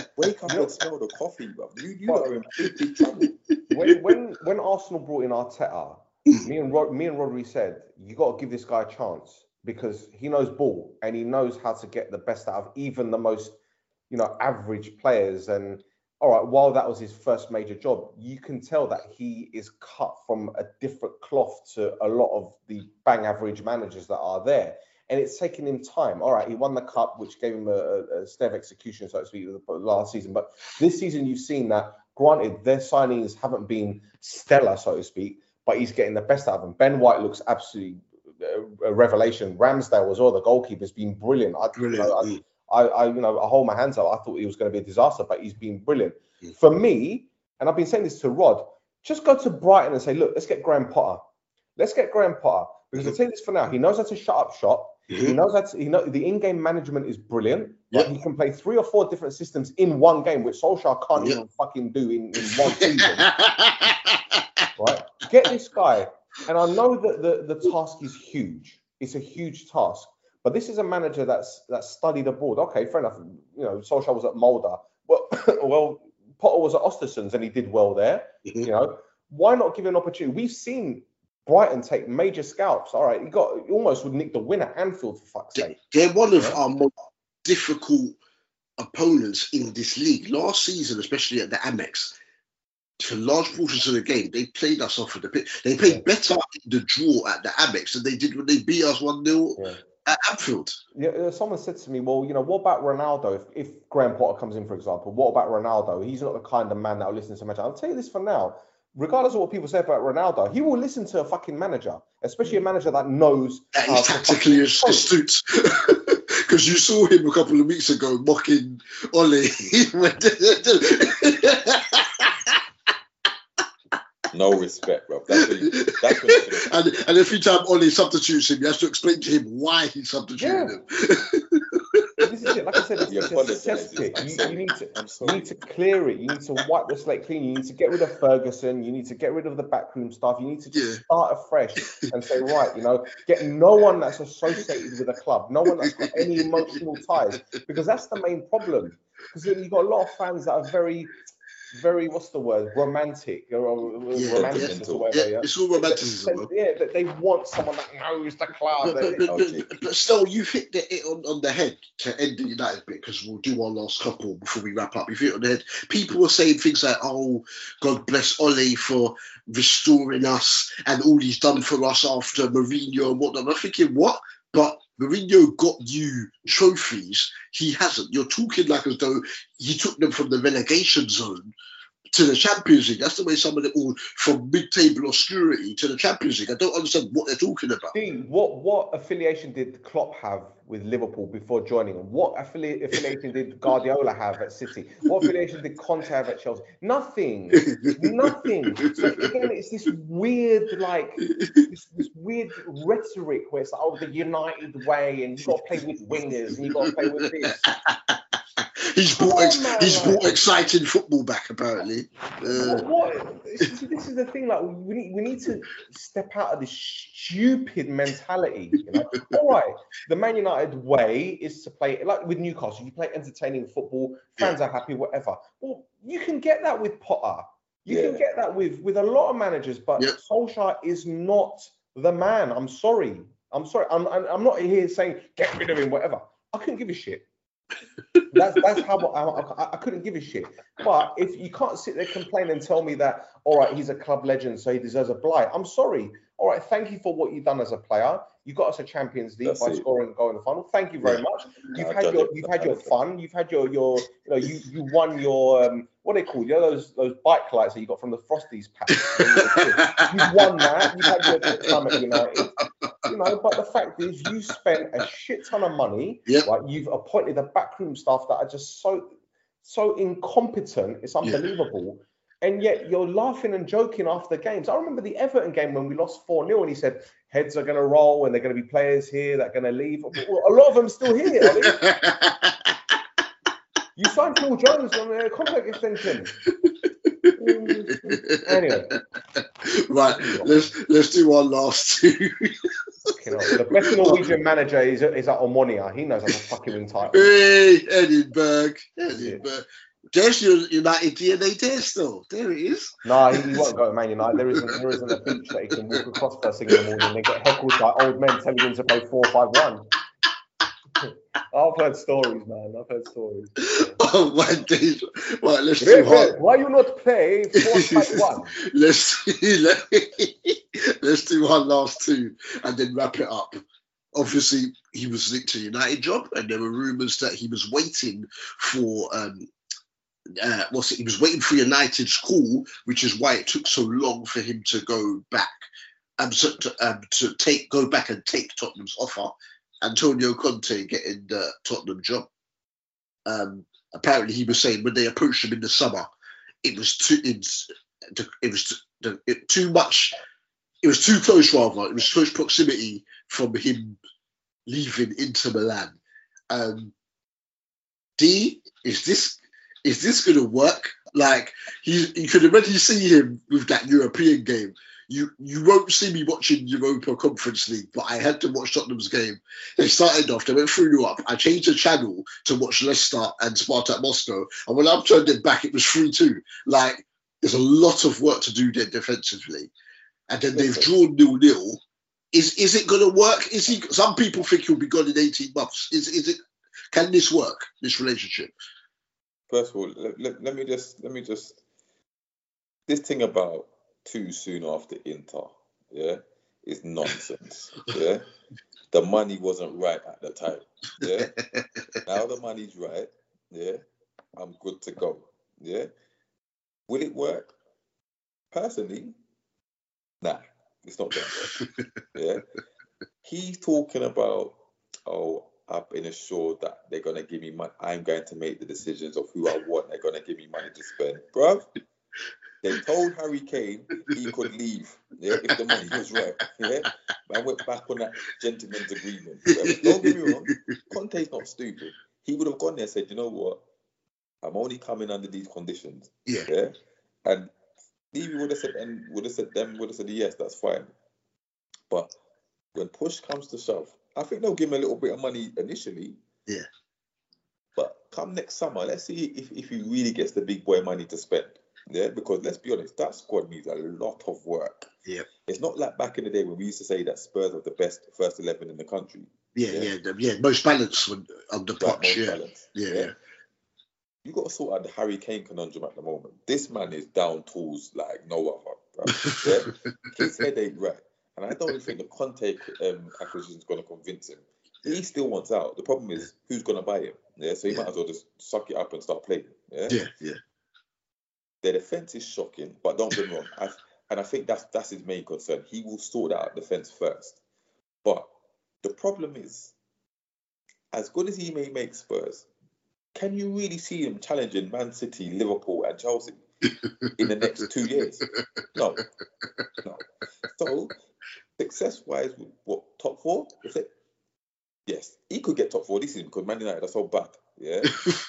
Wake up and smell the coffee, bro. You you Well- are in big, big trouble. when when when Arsenal brought in Arteta, me and Rod, me and Rodri said you got to give this guy a chance because he knows ball and he knows how to get the best out of even the most you know average players. And all right, while that was his first major job, you can tell that he is cut from a different cloth to a lot of the bang average managers that are there. And it's taken him time. All right, he won the cup, which gave him a, a, of execution, so to speak, last season. But this season, you've seen that. Granted, their signings haven't been stellar, so to speak, but he's getting the best out of them. Ben White looks absolutely a, a revelation. Ramsdale as well, the goalkeeper's been brilliant. I, Brilliant. I, Mm. I, I, you know, I hold my hands up. I thought he was going to be a disaster, but he's been brilliant. Mm. For me, and I've been saying this to Rod, just go to Brighton and say, look, let's get Graham Potter. Let's get Graham Potter because I'll tell you this for now. He knows how to shut up shop. He knows that he know the in-game management is brilliant. Yeah. He can play three or four different systems in one game, which Solskjaer can't Yeah. even fucking do in, in one season. right? Get this guy. And I know that the, the task is huge. It's a huge task. But this is a manager that's that's studied abroad. Okay, fair enough. You know, Solskjaer was at Molde. Well, well, Potter was at Ostersund's and he did well there. Mm-hmm. You know, why not give him an opportunity? We've seen Brighton take major scalps. All right, he got he almost would nick the win at Anfield for fuck's sake. They're one of Yeah. our most difficult opponents in this league. Last season, especially at the Amex, for large portions of the game, they played us off of the pitch. They played better in the draw at the Amex than they did when they beat us 1 0 Yeah. At Anfield. Yeah, uh, someone said to me, well, you know, what about Ronaldo? If, if Graham Potter comes in, for example, what about Ronaldo? He's not the kind of man that will listen to a manager. I'll tell you this for now. Regardless of what people say about Ronaldo, he will listen to a fucking manager, especially a manager that knows That to tactically fucking as- coach. astute. Because you saw him a couple of weeks ago mocking Ollie. No respect, bro. That's what you, that's what you and, and every time Ollie substitutes him, you have to explain to him why he substituted Yeah. him. This is it. Like I said, it's, You it's a apologise. cesspit. You, you need to You need to clear it. You need to wipe the slate clean. You need to get rid of Ferguson. You need to get rid of the backroom stuff. You need to just Yeah. start afresh and say, right, you know, get no one that's associated with a club, no one that's got any emotional ties, because that's the main problem. Because you've got a lot of fans that are very, very, what's the word, romantic or, Yeah, romantic or whatever. Yeah, it's all romanticism. man. yeah, that they want someone that knows the club. But, but, but, but, still, you've hit the, it on, on the head to end the United bit because we'll do our last couple before we wrap up. You've hit it on the head. People were saying things like, oh, God bless Ole for restoring us and all he's done for us after Mourinho and whatnot. I'm thinking, what? But Mourinho got you trophies. He hasn't. You're talking like as though he took them from the relegation zone to the Champions League. That's the way some of them all from mid-table obscurity to the Champions League. I don't understand what they're talking about. Dean, what what affiliation did Klopp have with Liverpool before joining them? What affili- affiliation did Guardiola have at City? What affiliation did Conte have at Chelsea? Nothing. Nothing. So again, it's this weird, like this, this weird rhetoric where it's like, oh, the United way, and you got to play with wingers, and you got to play with this. He's brought ex- on, he's brought exciting football back apparently. Uh, What, this, is the thing. Like we need, we need to step out of this stupid mentality. You know, all right. The Man United way is to play like with Newcastle. You play entertaining football. Fans are happy. Whatever. Well, you can get that with Potter. You can get that with with a lot of managers. But Yeah. Solskjaer is not the man. I'm sorry. I'm sorry. I'm I'm I'm not here saying get rid of him. Whatever. I couldn't give a shit. That's that's how I, I, I couldn't give a shit. But if you can't sit there complain and tell me that, all right, he's a club legend, so he deserves a blight. I'm sorry. All right, thank you for what you've done as a player. You got us a Champions League That's by it. scoring a goal in the final. Thank you very Yeah. much. You've Nah, had your you've had your fun. You've had your your you know you you won your um, what are they called? You know those those bike lights that you got from the Frosties pack. you were a kid? You've won that. You've had your time at United. You know, but the fact is, you spent a shit ton of money. Yep. Right, you've appointed the backroom staff that are just so so incompetent. It's unbelievable. And yet you're laughing and joking after games. I remember the Everton game when we lost 4 0 and he said, heads are going to roll and they're going to be players here that are going to leave. Well, a lot of them still here. You signed Phil Jones on a contract extension. Anyway. right, let's let's do one last two. The best Norwegian manager is, is at Omonia. He knows how to fucking win titles. hey, Henning Berg, Edinburgh. There's your United DNA test, still. There it is. No, he, he won't go to Man United. There isn't, there isn't a beach that he can walk across first thing in the morning and get heckled by old men telling him to play 4 5 1. I've heard stories, man. I've heard stories. Oh my days. Right, let's hard. Why you not play 4 5 1? let's let's do one last two and then wrap it up. Obviously, he was linked to United job, and there were rumours that he was waiting for um uh, what's it? He was waiting for United's call, which is why it took so long for him to go back, um, to, um, to take go back and take Tottenham's offer. Antonio Conte getting the Tottenham job. Um, apparently, he was saying when they approached him in the summer, it was too it's, it was too, it, too much. It was too close, rather. It was close proximity from him leaving Inter Milan. Um, D, is this is this going to work? Like he, you could already see him with that European game. You you won't see me watching Europa Conference League, but I had to watch Tottenham's game. They started off, they went through up. I changed the channel to watch Leicester and Spartak Moscow, and when I turned it back, it was three two. Like there's a lot of work to do there defensively, and then they've drawn nil nil. Is is it going to work? Is he? Some people think he'll be gone in eighteen months. Is is it? Can this work? This relationship? First of all, let, let, let me just let me just this thing about too soon after Inter, yeah, is nonsense. yeah, the money wasn't right at the time. Yeah, now the money's right. Yeah, I'm good to go. Yeah, will it work? Personally, nah, it's not gonna work. yeah, he's talking about oh. I've been assured that they're gonna give me money. I'm going to make the decisions of who I want. They're gonna give me money to spend, bruv. They told Harry Kane he could leave yeah, if the money was right. Yeah, I went back on that gentleman's agreement. Don't get me wrong, Conte's not stupid. He would have gone there and said, you know what, I'm only coming under these conditions. Yeah. Yeah. And Levy would have said, and would have said, them would have said, yes, that's fine. But when push comes to shove, I think they'll give him a little bit of money initially. Yeah. But come next summer, let's see if, if he really gets the big boy money to spend. Yeah, because let's be honest, that squad needs a lot of work. Yeah. It's not like back in the day when we used to say that Spurs were the best first eleven in the country. Yeah, Yeah. yeah, yeah. yeah. Most balanced on the pitch. most Yeah. yeah, yeah. You got to sort out the Harry Kane conundrum at the moment. This man is down tools like no other. Bro. Yeah? His head ain't right. And I don't think the Conte um, acquisition is going to convince him. He still wants out. The problem is who's going to buy him. Yeah, so he Yeah. might as well just suck it up and start playing. Yeah, yeah, yeah. Their defense is shocking, but don't get me wrong. I, and I think that's that's his main concern. He will sort out defense first. But the problem is, as good as he may make Spurs, can you really see him challenging Man City, Liverpool, and Chelsea in the next two years? No, no. So success wise, what top four? Is it? Yes, he could get top four this season because Man United are so bad. Yeah,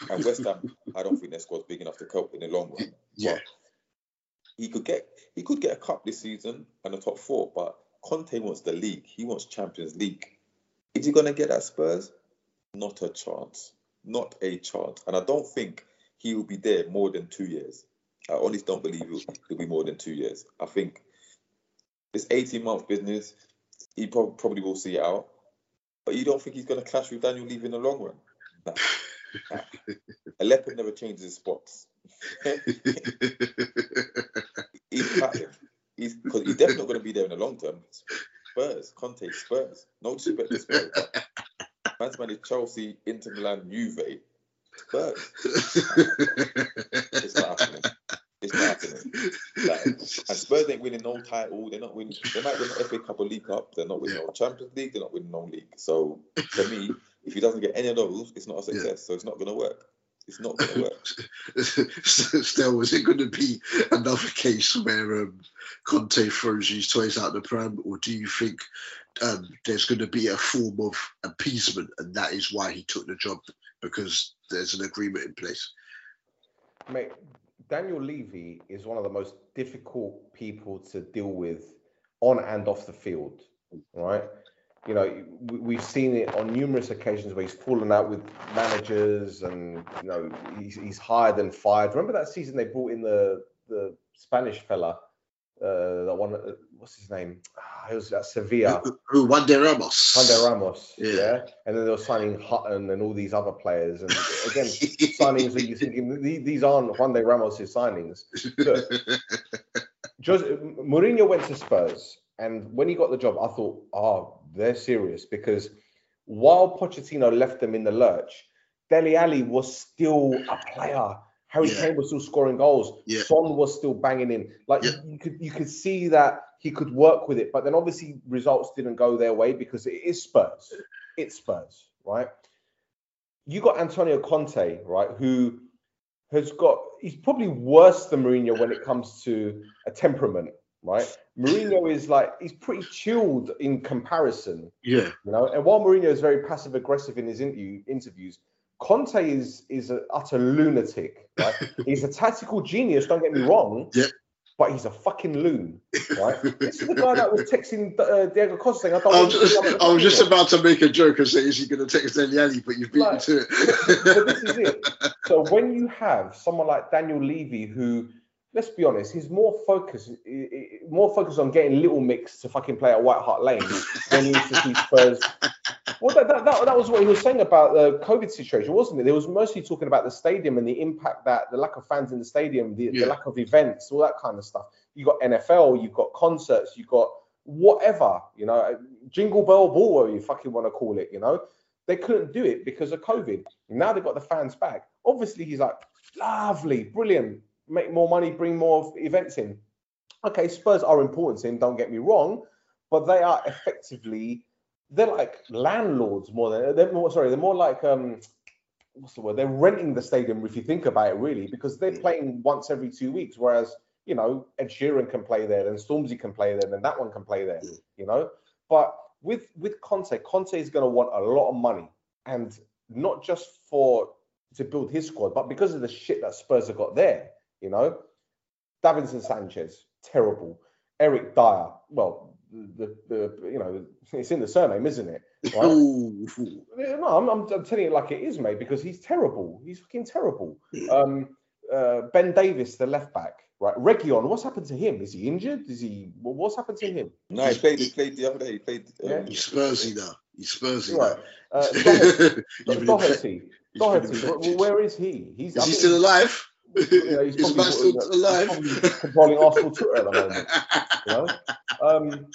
and West Ham, I don't think their squad's big enough to cope in the long run. Yeah. But he could get he could get a cup this season and a top four, but Conte wants the league. He wants Champions League. Is he gonna get that Spurs? Not a chance. Not a chance. And I don't think he will be there more than two years. I honestly don't believe he'll, he'll be more than two years. I think this 18 month business, he prob- probably will see it out. But you don't think he's going to clash with Daniel Levy in the long run? Nah. A leopard never changes his spots. he's. He's because he's definitely not going to be there in the long term. Spurs, Conte, Spurs. No disrespect to Spurs, man's man is Chelsea, Inter Milan, Juve, Spurs. It's not happening. It's not happening. Like, and Spurs ain't winning no title. They're not winning. They might win the FA Cup or League Cup. They're not winning Yeah. no Champions League. They're not winning no league. So for me, if he doesn't get any of those, it's not a success. Yeah. So it's not going to work. It's not going to work. Still, is it going to be another case where um, Conte throws his toys out the pram, or do you think um, there's going to be a form of appeasement, and that is why he took the job because there's an agreement in place? Mate, Daniel Levy is one of the most difficult people to deal with on and off the field, right? You know, we- we've seen it on numerous occasions where he's fallen out with managers and, you know, he's, he's hired and fired. Remember that season they brought in the, the Spanish fella, uh, that one, what's his name? Ah, it was at Sevilla. Who, Juande Ramos? Juande Ramos, Yeah. yeah. and then they were signing Hutton and all these other players, and again signings that you're thinking these aren't Juande Ramos' signings. Look, Jose, Mourinho went to Spurs, and when he got the job, I thought, oh, they're serious because while Pochettino left them in the lurch, Dele Alli was still a player. Harry Yeah. Kane was still scoring goals. Yeah. Son was still banging in. Like Yeah. you could you could see that he could work with it, but then obviously results didn't go their way because it is Spurs. It's Spurs, right? You got Antonio Conte, right, who has got he's probably worse than Mourinho when it comes to a temperament, right? Mourinho is like he's pretty chilled in comparison, Yeah. you know. And while Mourinho is very passive aggressive in his interview interviews, Conte is is an utter lunatic, right? he's a tactical genius. Don't get me wrong. Yeah. But he's a fucking loon, right? this is the guy that was texting uh, Diego Costa saying, "I don't." I was, just, be on the I was just about to make a joke and say, is he going to text Alli? But you've beat me Like, to but this is it. it. So when you have someone like Daniel Levy, who, let's be honest, he's more focused, more focused on getting Little Mix to fucking play at White Hart Lane than he used to see Spurs. Well, that, that, that, that was what he was saying about the COVID situation, wasn't it? They was mostly talking about the stadium and the impact that the lack of fans in the stadium, the, Yeah. the lack of events, all that kind of stuff. You got NFL, you've got concerts, you've got whatever, you know, jingle bell ball, whatever you fucking want to call it, you know. They couldn't do it because of COVID. Now they've got the fans back. Obviously, he's like, lovely, brilliant, make more money, bring more events in. Okay, Spurs are important him, don't get me wrong, but they are effectively, they're like landlords more than, they're more, sorry, they're more like, um, what's the word? They're renting the stadium if you think about it, really, because they're playing once every two weeks, whereas, you know, Ed Sheeran can play there, and Stormzy can play there, and that one can play there, Yeah. you know? But with with Conte, Conte is going to want a lot of money, and not just for to build his squad, but because of the shit that Spurs have got there. You know, Davinson Sanchez, terrible. Eric Dier, well, the, the you know it's in the surname, isn't it? Right? No, I'm, I'm, I'm telling it like it is, mate, because he's terrible. He's fucking terrible. Um, uh, ben Davies, the left back, right? Reguilón, what's happened to him? Is he injured? Is he? wha- What's happened to him? No, he played. He played the other day. He played. Um, Yeah. He's Spursy now. He's Spursy Right. now. Uh, Doherty, You've Doherty, infect- he's been Doherty. wh- infected. wh- Where is he? He's Is he still alive? He's Is probably, still he's alive? probably controlling Arsenal Twitter at the moment. You know? um,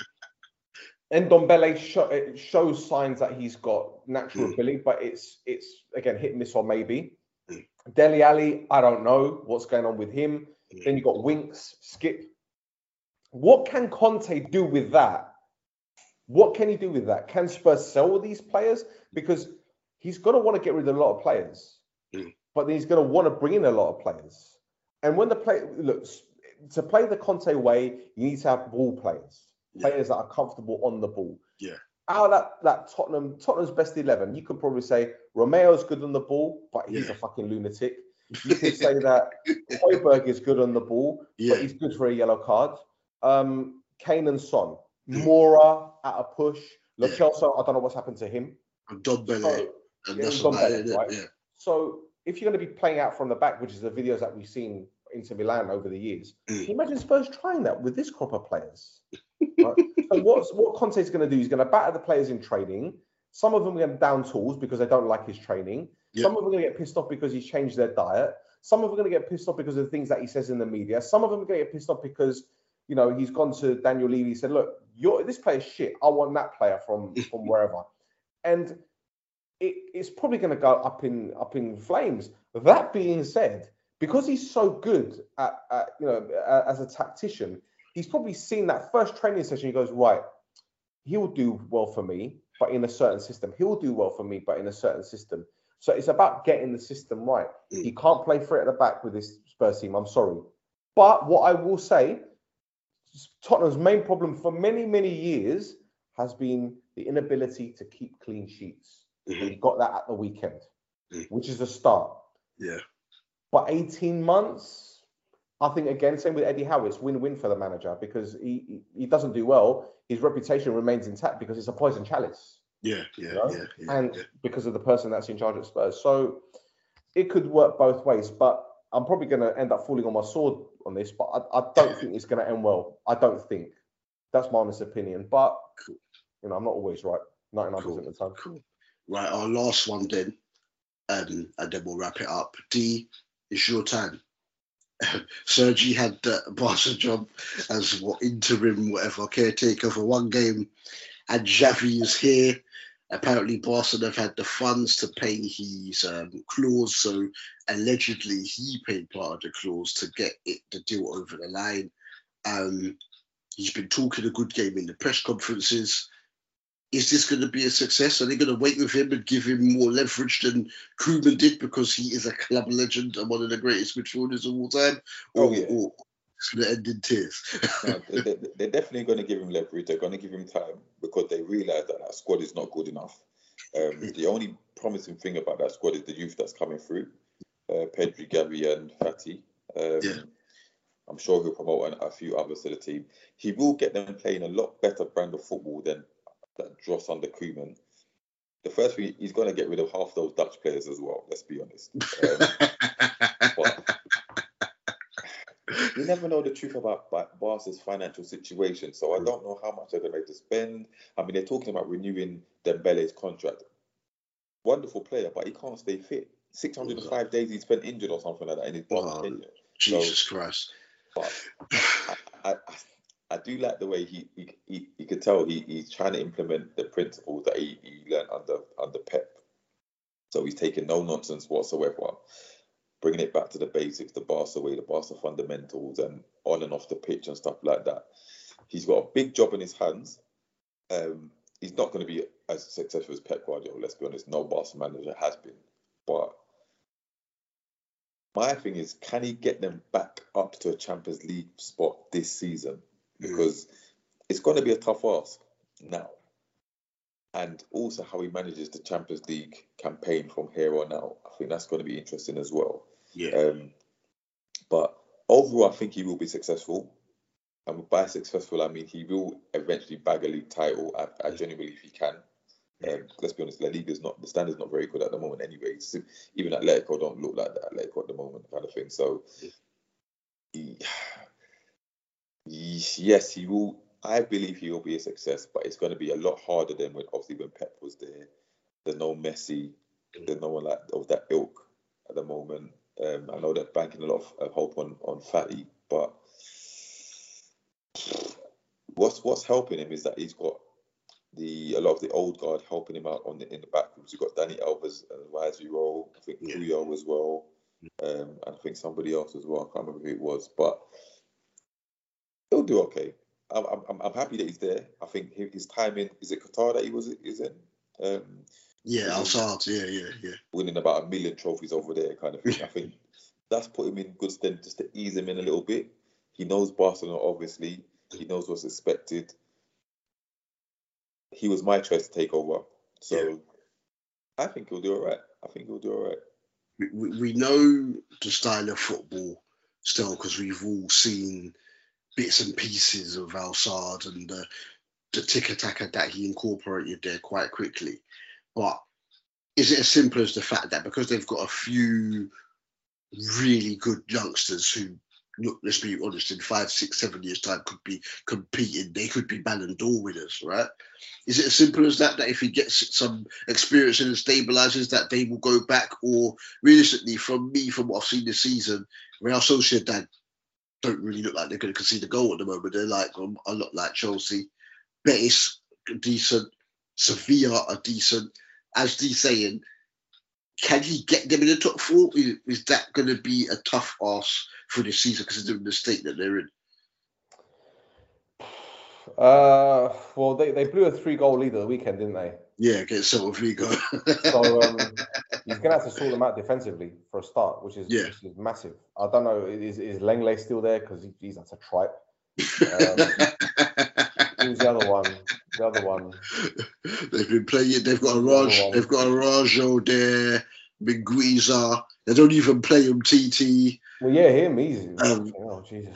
and Dombele show, shows signs that he's got natural Mm. ability, but it's it's again hit and miss or maybe. Mm. Dele Alli, I don't know what's going on with him. Mm. Then you got Winks, Skip. What can Conte do with that? What can he do with that? Can Spurs sell these players? Because he's going to want to get rid of a lot of players, Mm. But then he's going to want to bring in a lot of players. And when the play looks to play the Conte way, you need to have ball players, Yeah. players that are comfortable on the ball. Yeah. Out of that that Tottenham Tottenham's best eleven, you could probably say Romero's good on the ball, but he's Yeah. a fucking lunatic. You could say that Højbjerg is good on the ball, but he's good for a yellow card. Um, Kane and Son, Mm. Moura at a push. Lo Yeah. Celso, I don't know what's happened to him. And Don. So, And yeah, that's Don about Bele, it, innit? right? Yeah. so if you're going to be playing out from the back, which is the videos that we've seen Inter Milan over the years, imagine Spurs trying that with this crop of players? Right? so what's, what Conte's going to do? He's going to batter the players in training. Some of them are going to down tools because they don't like his training. Yeah. Some of them are going to get pissed off because he's changed their diet. Some of them are going to get pissed off because of the things that he says in the media. Some of them are going to get pissed off because you know he's gone to Daniel Levy. He said, "Look, you're this player's shit. I want that player from from wherever." And it, it's probably going to go up in up in flames. That being said, because he's so good at, at you know as a tactician, he's probably seen that first training session. He goes, right, he'll do well for me, but in a certain system. He'll do well for me, but in a certain system. So it's about getting the system right. Mm. He can't play three at the back with this Spurs team. I'm sorry, but what I will say, Tottenham's main problem for many many years has been the inability to keep clean sheets. Mhm. he got that at the weekend, Mm. which is a start. Yeah. But 18 months, I think again, same with Eddie Howe, it's win-win for the manager because he he- doesn't do well. His reputation remains intact because it's a poison chalice, Yeah. Yeah. know? Yeah. Yeah. and yeah. because of the person that's in charge at Spurs. So it could work both ways. But I'm probably going to end up falling on my sword on this. But I, I don't think it's going to end well. I don't think. That's my honest opinion. But Cool. you know, I'm not always right. 99% of the time. Cool. Right, our last one then, um, and then we'll wrap it up. D, it's your time. Sergi had the Barca job as what interim, whatever, caretaker for one game, and Xavi is here. Apparently, Barca have had the funds to pay his um, clause, so allegedly he paid part of the clause to get it the deal over the line. Um, he's been talking a good game in the press conferences is this going to be a success? Are they going to wait with him and give him more leverage than Koeman did because he is a club legend and one of the greatest midfielders of all time? Or, Oh, yeah. or It's going to end in tears. No, they, they're definitely going to give him leverage. They're going to give him time because they realise that that squad is not good enough. Um, the only promising thing about that squad is the youth that's coming through, uh, Pedri, Gavi, and Fati. Um, Yeah. I'm sure he'll promote a few others to the team. He will get them playing a lot better brand of football than that Dross under Koeman. The first thing he's going to get rid of half those Dutch players as well. Let's be honest. Um, but you never know the truth about Ba- Barca's financial situation, so I don't know how much they're going to spend. I mean, they're talking about renewing Dembele's contract. Wonderful player, but he can't stay fit. 605 days he spent injured or something like that in his Barca tenure. Jesus Christ. But I, I, I do like the way he he, he, he could tell he, he's trying to implement the principles that he, he learned under under Pep. So he's taking no nonsense whatsoever, bringing it back to the basics, the Barca way, the Barca fundamentals, and on and off the pitch and stuff like that. He's got a big job in his hands. Um, he's not going to be as successful as Pep Guardiola. Let's be honest. No Barca manager has been, but my thing is, can he get them back up to a Champions League spot this season? Because it's going to be a tough ask now. And also how he manages the Champions League campaign from here on out. I think that's going to be interesting as well. Yeah. Um, but overall, I think he will be successful. And by successful, I mean he will eventually bag a league title. I, I genuinely believe he can. Um, let's be honest, La Liga is not the standard's not very good at the moment anyway. So even Atletico don't look like that Atletico at the moment, kind of thing. So he, yes, he will. I believe he will be a success, but it's going to be a lot harder than when obviously when Pep was there. There's no Messi, there's no one like of that ilk at the moment. Um, I know they're banking a lot of, hope on on Fati, but what's what's helping him is that he's got the a lot of the old guard helping him out on the, in the back rooms. You've got Dani Alves and role. I think Yeah. Puyol as well, um, and I think somebody else as well. I can't remember who it was, but do okay. I'm, I'm, I'm happy that he's there. I think his time in is it Qatar that he was is in, um, Yeah, Al-Sadd. Yeah, yeah, yeah. winning about a million trophies over there, kind of thing. I think that's put him in good stead just to ease him in a little bit. He knows Barcelona, obviously. He knows what's expected. He was my choice to take over, so Yeah. I think he'll do all right. I think he'll do all right. we, we we know the style of football still because we've all seen bits and pieces of Al-Sadd and the, the tiki-taka that he incorporated there quite quickly. But is it as simple as the fact that because they've got a few really good youngsters who, look, let's be honest, in five, six, seven years' time could be competing, they could be Ballon d'Or winners, right? Is it as simple as that? That if he gets some experience and stabilizes, that they will go back, or realistically, from me, from what I've seen this season, Real Sociedad don't really look like they're going to concede a goal at the moment. They're like um, a lot like Chelsea. Betis decent. Sevilla are decent. As D saying, can he get them in the top four? Is, is that going to be a tough ask for this season, considering the state that they're in? Uh, well, they, they blew a three goal lead at the weekend, didn't they? Yeah, against Celta Vigo. So um, he's gonna have to sort them out defensively for a start, which is Yeah. which is massive. I don't know, is is Lenglet still there? Because he, he's that's a tripe. Um, who's the other one? The other one. they've been playing. They've got a Raj. They've got a Rajo there. Mingueza. They don't even play him TT. Well, yeah, him. He's Um, oh Jesus.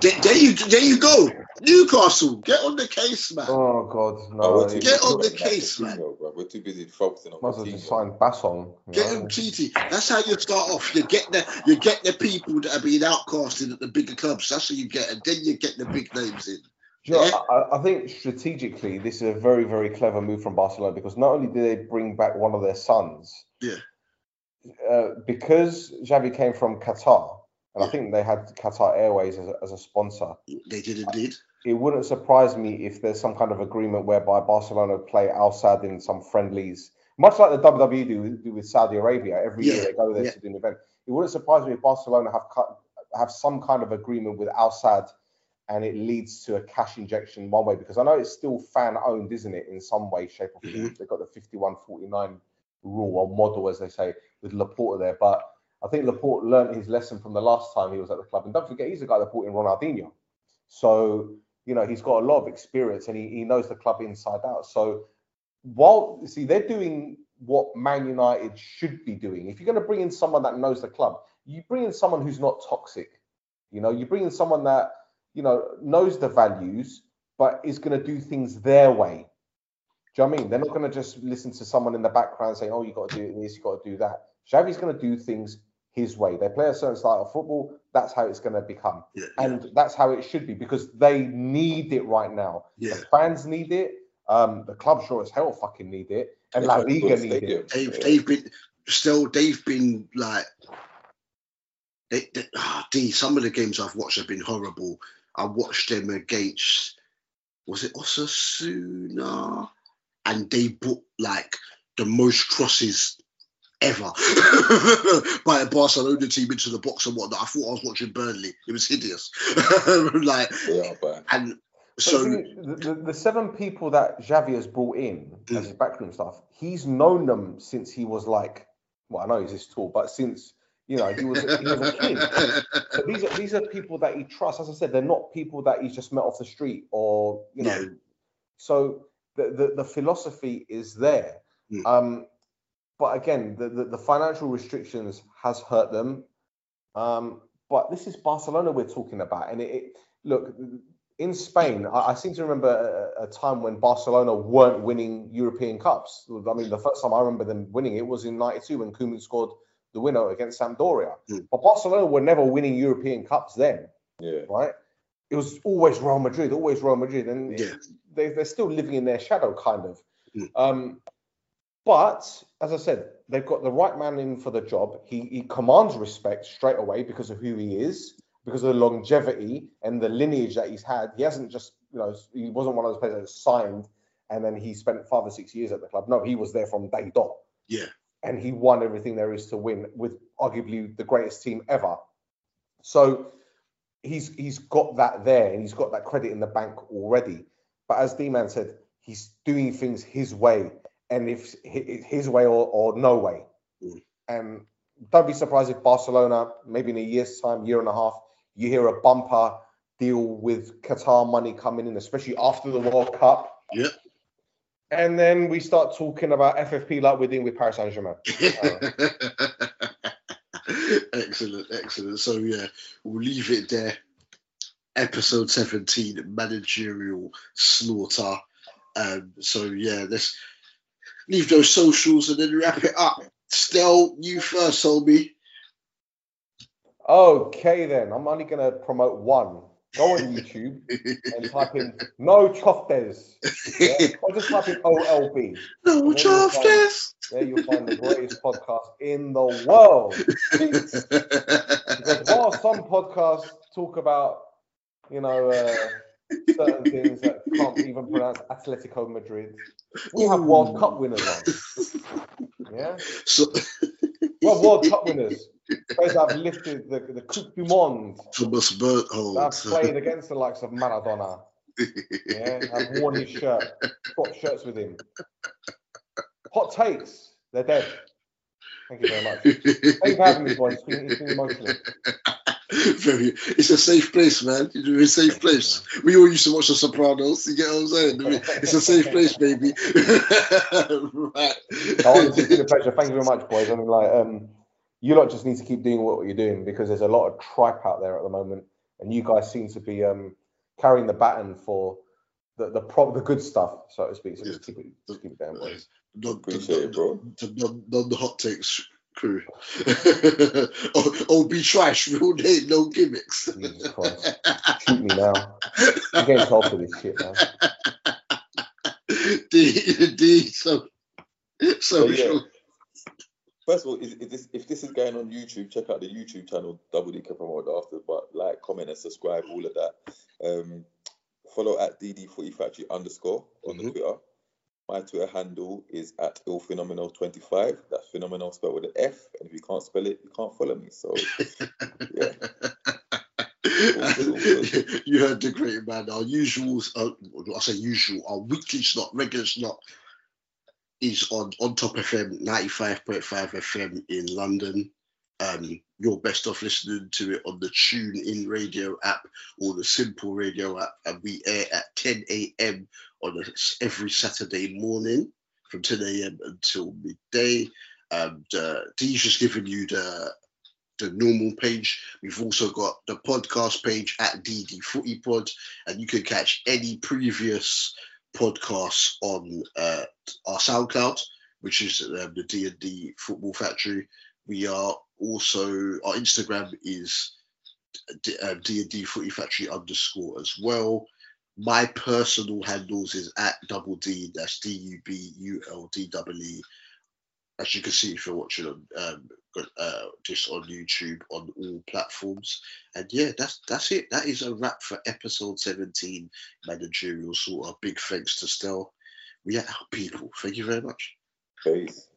there, there you, there you go. Newcastle, get on the case, man. Oh God, no. Oh, we're Get on the busy- case, man. Bro. We're too busy focusing on Might as well just Coutinho. sign Bassong. Get him TT. That's how you start off. You get the you get the people that are being outcasted at the bigger clubs. That's how you get, and then you get the big names in. Do you know, Yeah. I, I think strategically, this is a very, very clever move from Barcelona because not only did they bring back one of their sons, Yeah. Uh, because Xavi came from Qatar, and I think they had Qatar Airways as a, as a sponsor. They did indeed. It wouldn't surprise me if there's some kind of agreement whereby Barcelona play Al Sadd in some friendlies, much like the WWE do, with- do with Saudi Arabia. Every year they go there yeah. to do an event. It wouldn't surprise me if Barcelona have cut, have some kind of agreement with Al Sadd and it leads to a cash injection one way because I know it's still fan owned, isn't it, in some way, shape, or form. Mm-hmm. They've got the 51 49 rule or model, as they say, with Laporta there. But I think Laporta learned his lesson from the last time he was at the club. And don't forget, he's the guy that brought in Ronaldinho. So, you know, he's got a lot of experience and he, he knows the club inside out. So, while, see, they're doing what Man United should be doing. If you're going to bring in someone that knows the club, you bring in someone who's not toxic. You know, you bring in someone that, you know, knows the values, but is going to do things their way. Do you know I mean? They're not going to just listen to someone in the background saying, oh, you've got to do this, you've got to do that. Xavi's going to do things his way. They play a certain style of football. That's how it's going to become, Yeah, and that's how it should be because they need it right now. yeah. The fans need it. Um, the club sure as hell fucking need it, and yeah, La Liga need it. They've, they've been still they've been like they, they ah, D, some of the games I've watched have been horrible. I watched them against was it Osasuna? And they put like the most crosses ever by a Barcelona team into the box and whatnot. I thought I was watching Burnley. It was hideous. like are and so the, the, the, seven people that Xavi has brought in Mm. as his backroom staff, he's known them since he was like, well, I know he's this tall, but since you know he was he was a kid. So these are these are people that he trusts. As I said, they're not people that he's just met off the street or you know. Yeah. So the, the the philosophy is there. Mm. Um, but again, the, the the financial restrictions has hurt them. Um, but this is Barcelona we're talking about, and it, it look in Spain. I, I seem to remember a, a time when Barcelona weren't winning European cups. I mean, the first time I remember them winning it was in '92 when Koeman scored the winner against Sampdoria. Mm. But Barcelona were never winning European cups then, Yeah. right? It was always Real Madrid, always Real Madrid, and Yeah. they, they're still living in their shadow, kind of. Mm. Um, but as I said, they've got the right man in for the job. He, he commands respect straight away because of who he is, because of the longevity and the lineage that he's had. He hasn't just, you know, he wasn't one of those players that signed and then he spent five or six years at the club. No, he was there from day dot yeah, and he won everything there is to win with arguably the greatest team ever. So he's he's got that there and he's got that credit in the bank already. But as D-Man said, he's doing things his way, and if his way or, or no way. Mm. And don't be surprised if Barcelona, maybe in a year's time, year and a half, you hear a bumper deal with Qatar money coming in, especially after the World Cup. Yep. And then we start talking about FFP like we're doing with Paris Saint Germain. excellent, excellent. So yeah, we'll leave it there. Episode 17, managerial slaughter. Um, so yeah, let's leave those socials and then wrap it up. Still, you first, homie. Okay, then I'm only going to promote one. Go on YouTube and type in no choftes. Yeah? Or just type in OLB. no chuffness. There you'll find the greatest podcast in the world. Because while some podcasts talk about, you know, uh, certain things that can't even pronounce Atletico Madrid, we have World Cup winners on. Yeah? So, Well, World Cup winners. Players that have lifted the, the Coupe du Monde. Thomas that Berthold. have played against the likes of Maradona. Yeah, have worn his shirt, got shirts with him. Hot takes, they're dead. Thank you very much. Thank you for having me, boys. It's been, it's been emotional. Very, it's a safe place, man. You're a safe place. We all used to watch The Sopranos. You get what I'm saying? It's a safe place, baby. right. No, it's been a pleasure. Thank you very much, boys. I mean, like, um, you lot just need to keep doing what you're doing because there's a lot of tripe out there at the moment, and you guys seem to be um, carrying the baton for the the pro- the good stuff, so to speak. So just keep it, just keep it down, boys. Non, Appreciate it, bro. The hot takes crew. oh, oh, be trash, real name, no gimmicks. Jesus Christ, shoot me now. I'm getting told for this shit, man. D, D, so, so, So, yeah. First of all, is, is this, if this is going on YouTube, check out the YouTube channel, Double D can promote after. But like, comment, and subscribe, all of that. Um, follow at DD Footy Factory underscore on the Mhm. Twitter. My Twitter handle is at illphenomenal25. That's phenomenal spelled with an F. And if you can't spell it, you can't follow me. So yeah. you heard the great man. Our usual, uh, I say usual, our weekly slot, regular slot is on on top FM 95.5 FM in London. um, you're best off listening to it on the Tune In Radio app or the Simple Radio app, and we air at 10 a.m. on a, every Saturday morning from 10 a.m. until midday. Um, the, Dee's just giving you the the normal page. We've also got the podcast page at DD Footy Pod, and you can catch any previous podcasts on uh, our SoundCloud, which is um, the D and D Football Factory. We are also our Instagram is D and D Footy Factory underscore as well. My personal handles is at double D. That's D U B U L D W E. As you can see if you're watching on um, uh, just on YouTube on all platforms. And yeah, that's that's it. That is a wrap for episode 17 managerial slaughter big thanks to Stel. We are our people. Thank you very much. Peace.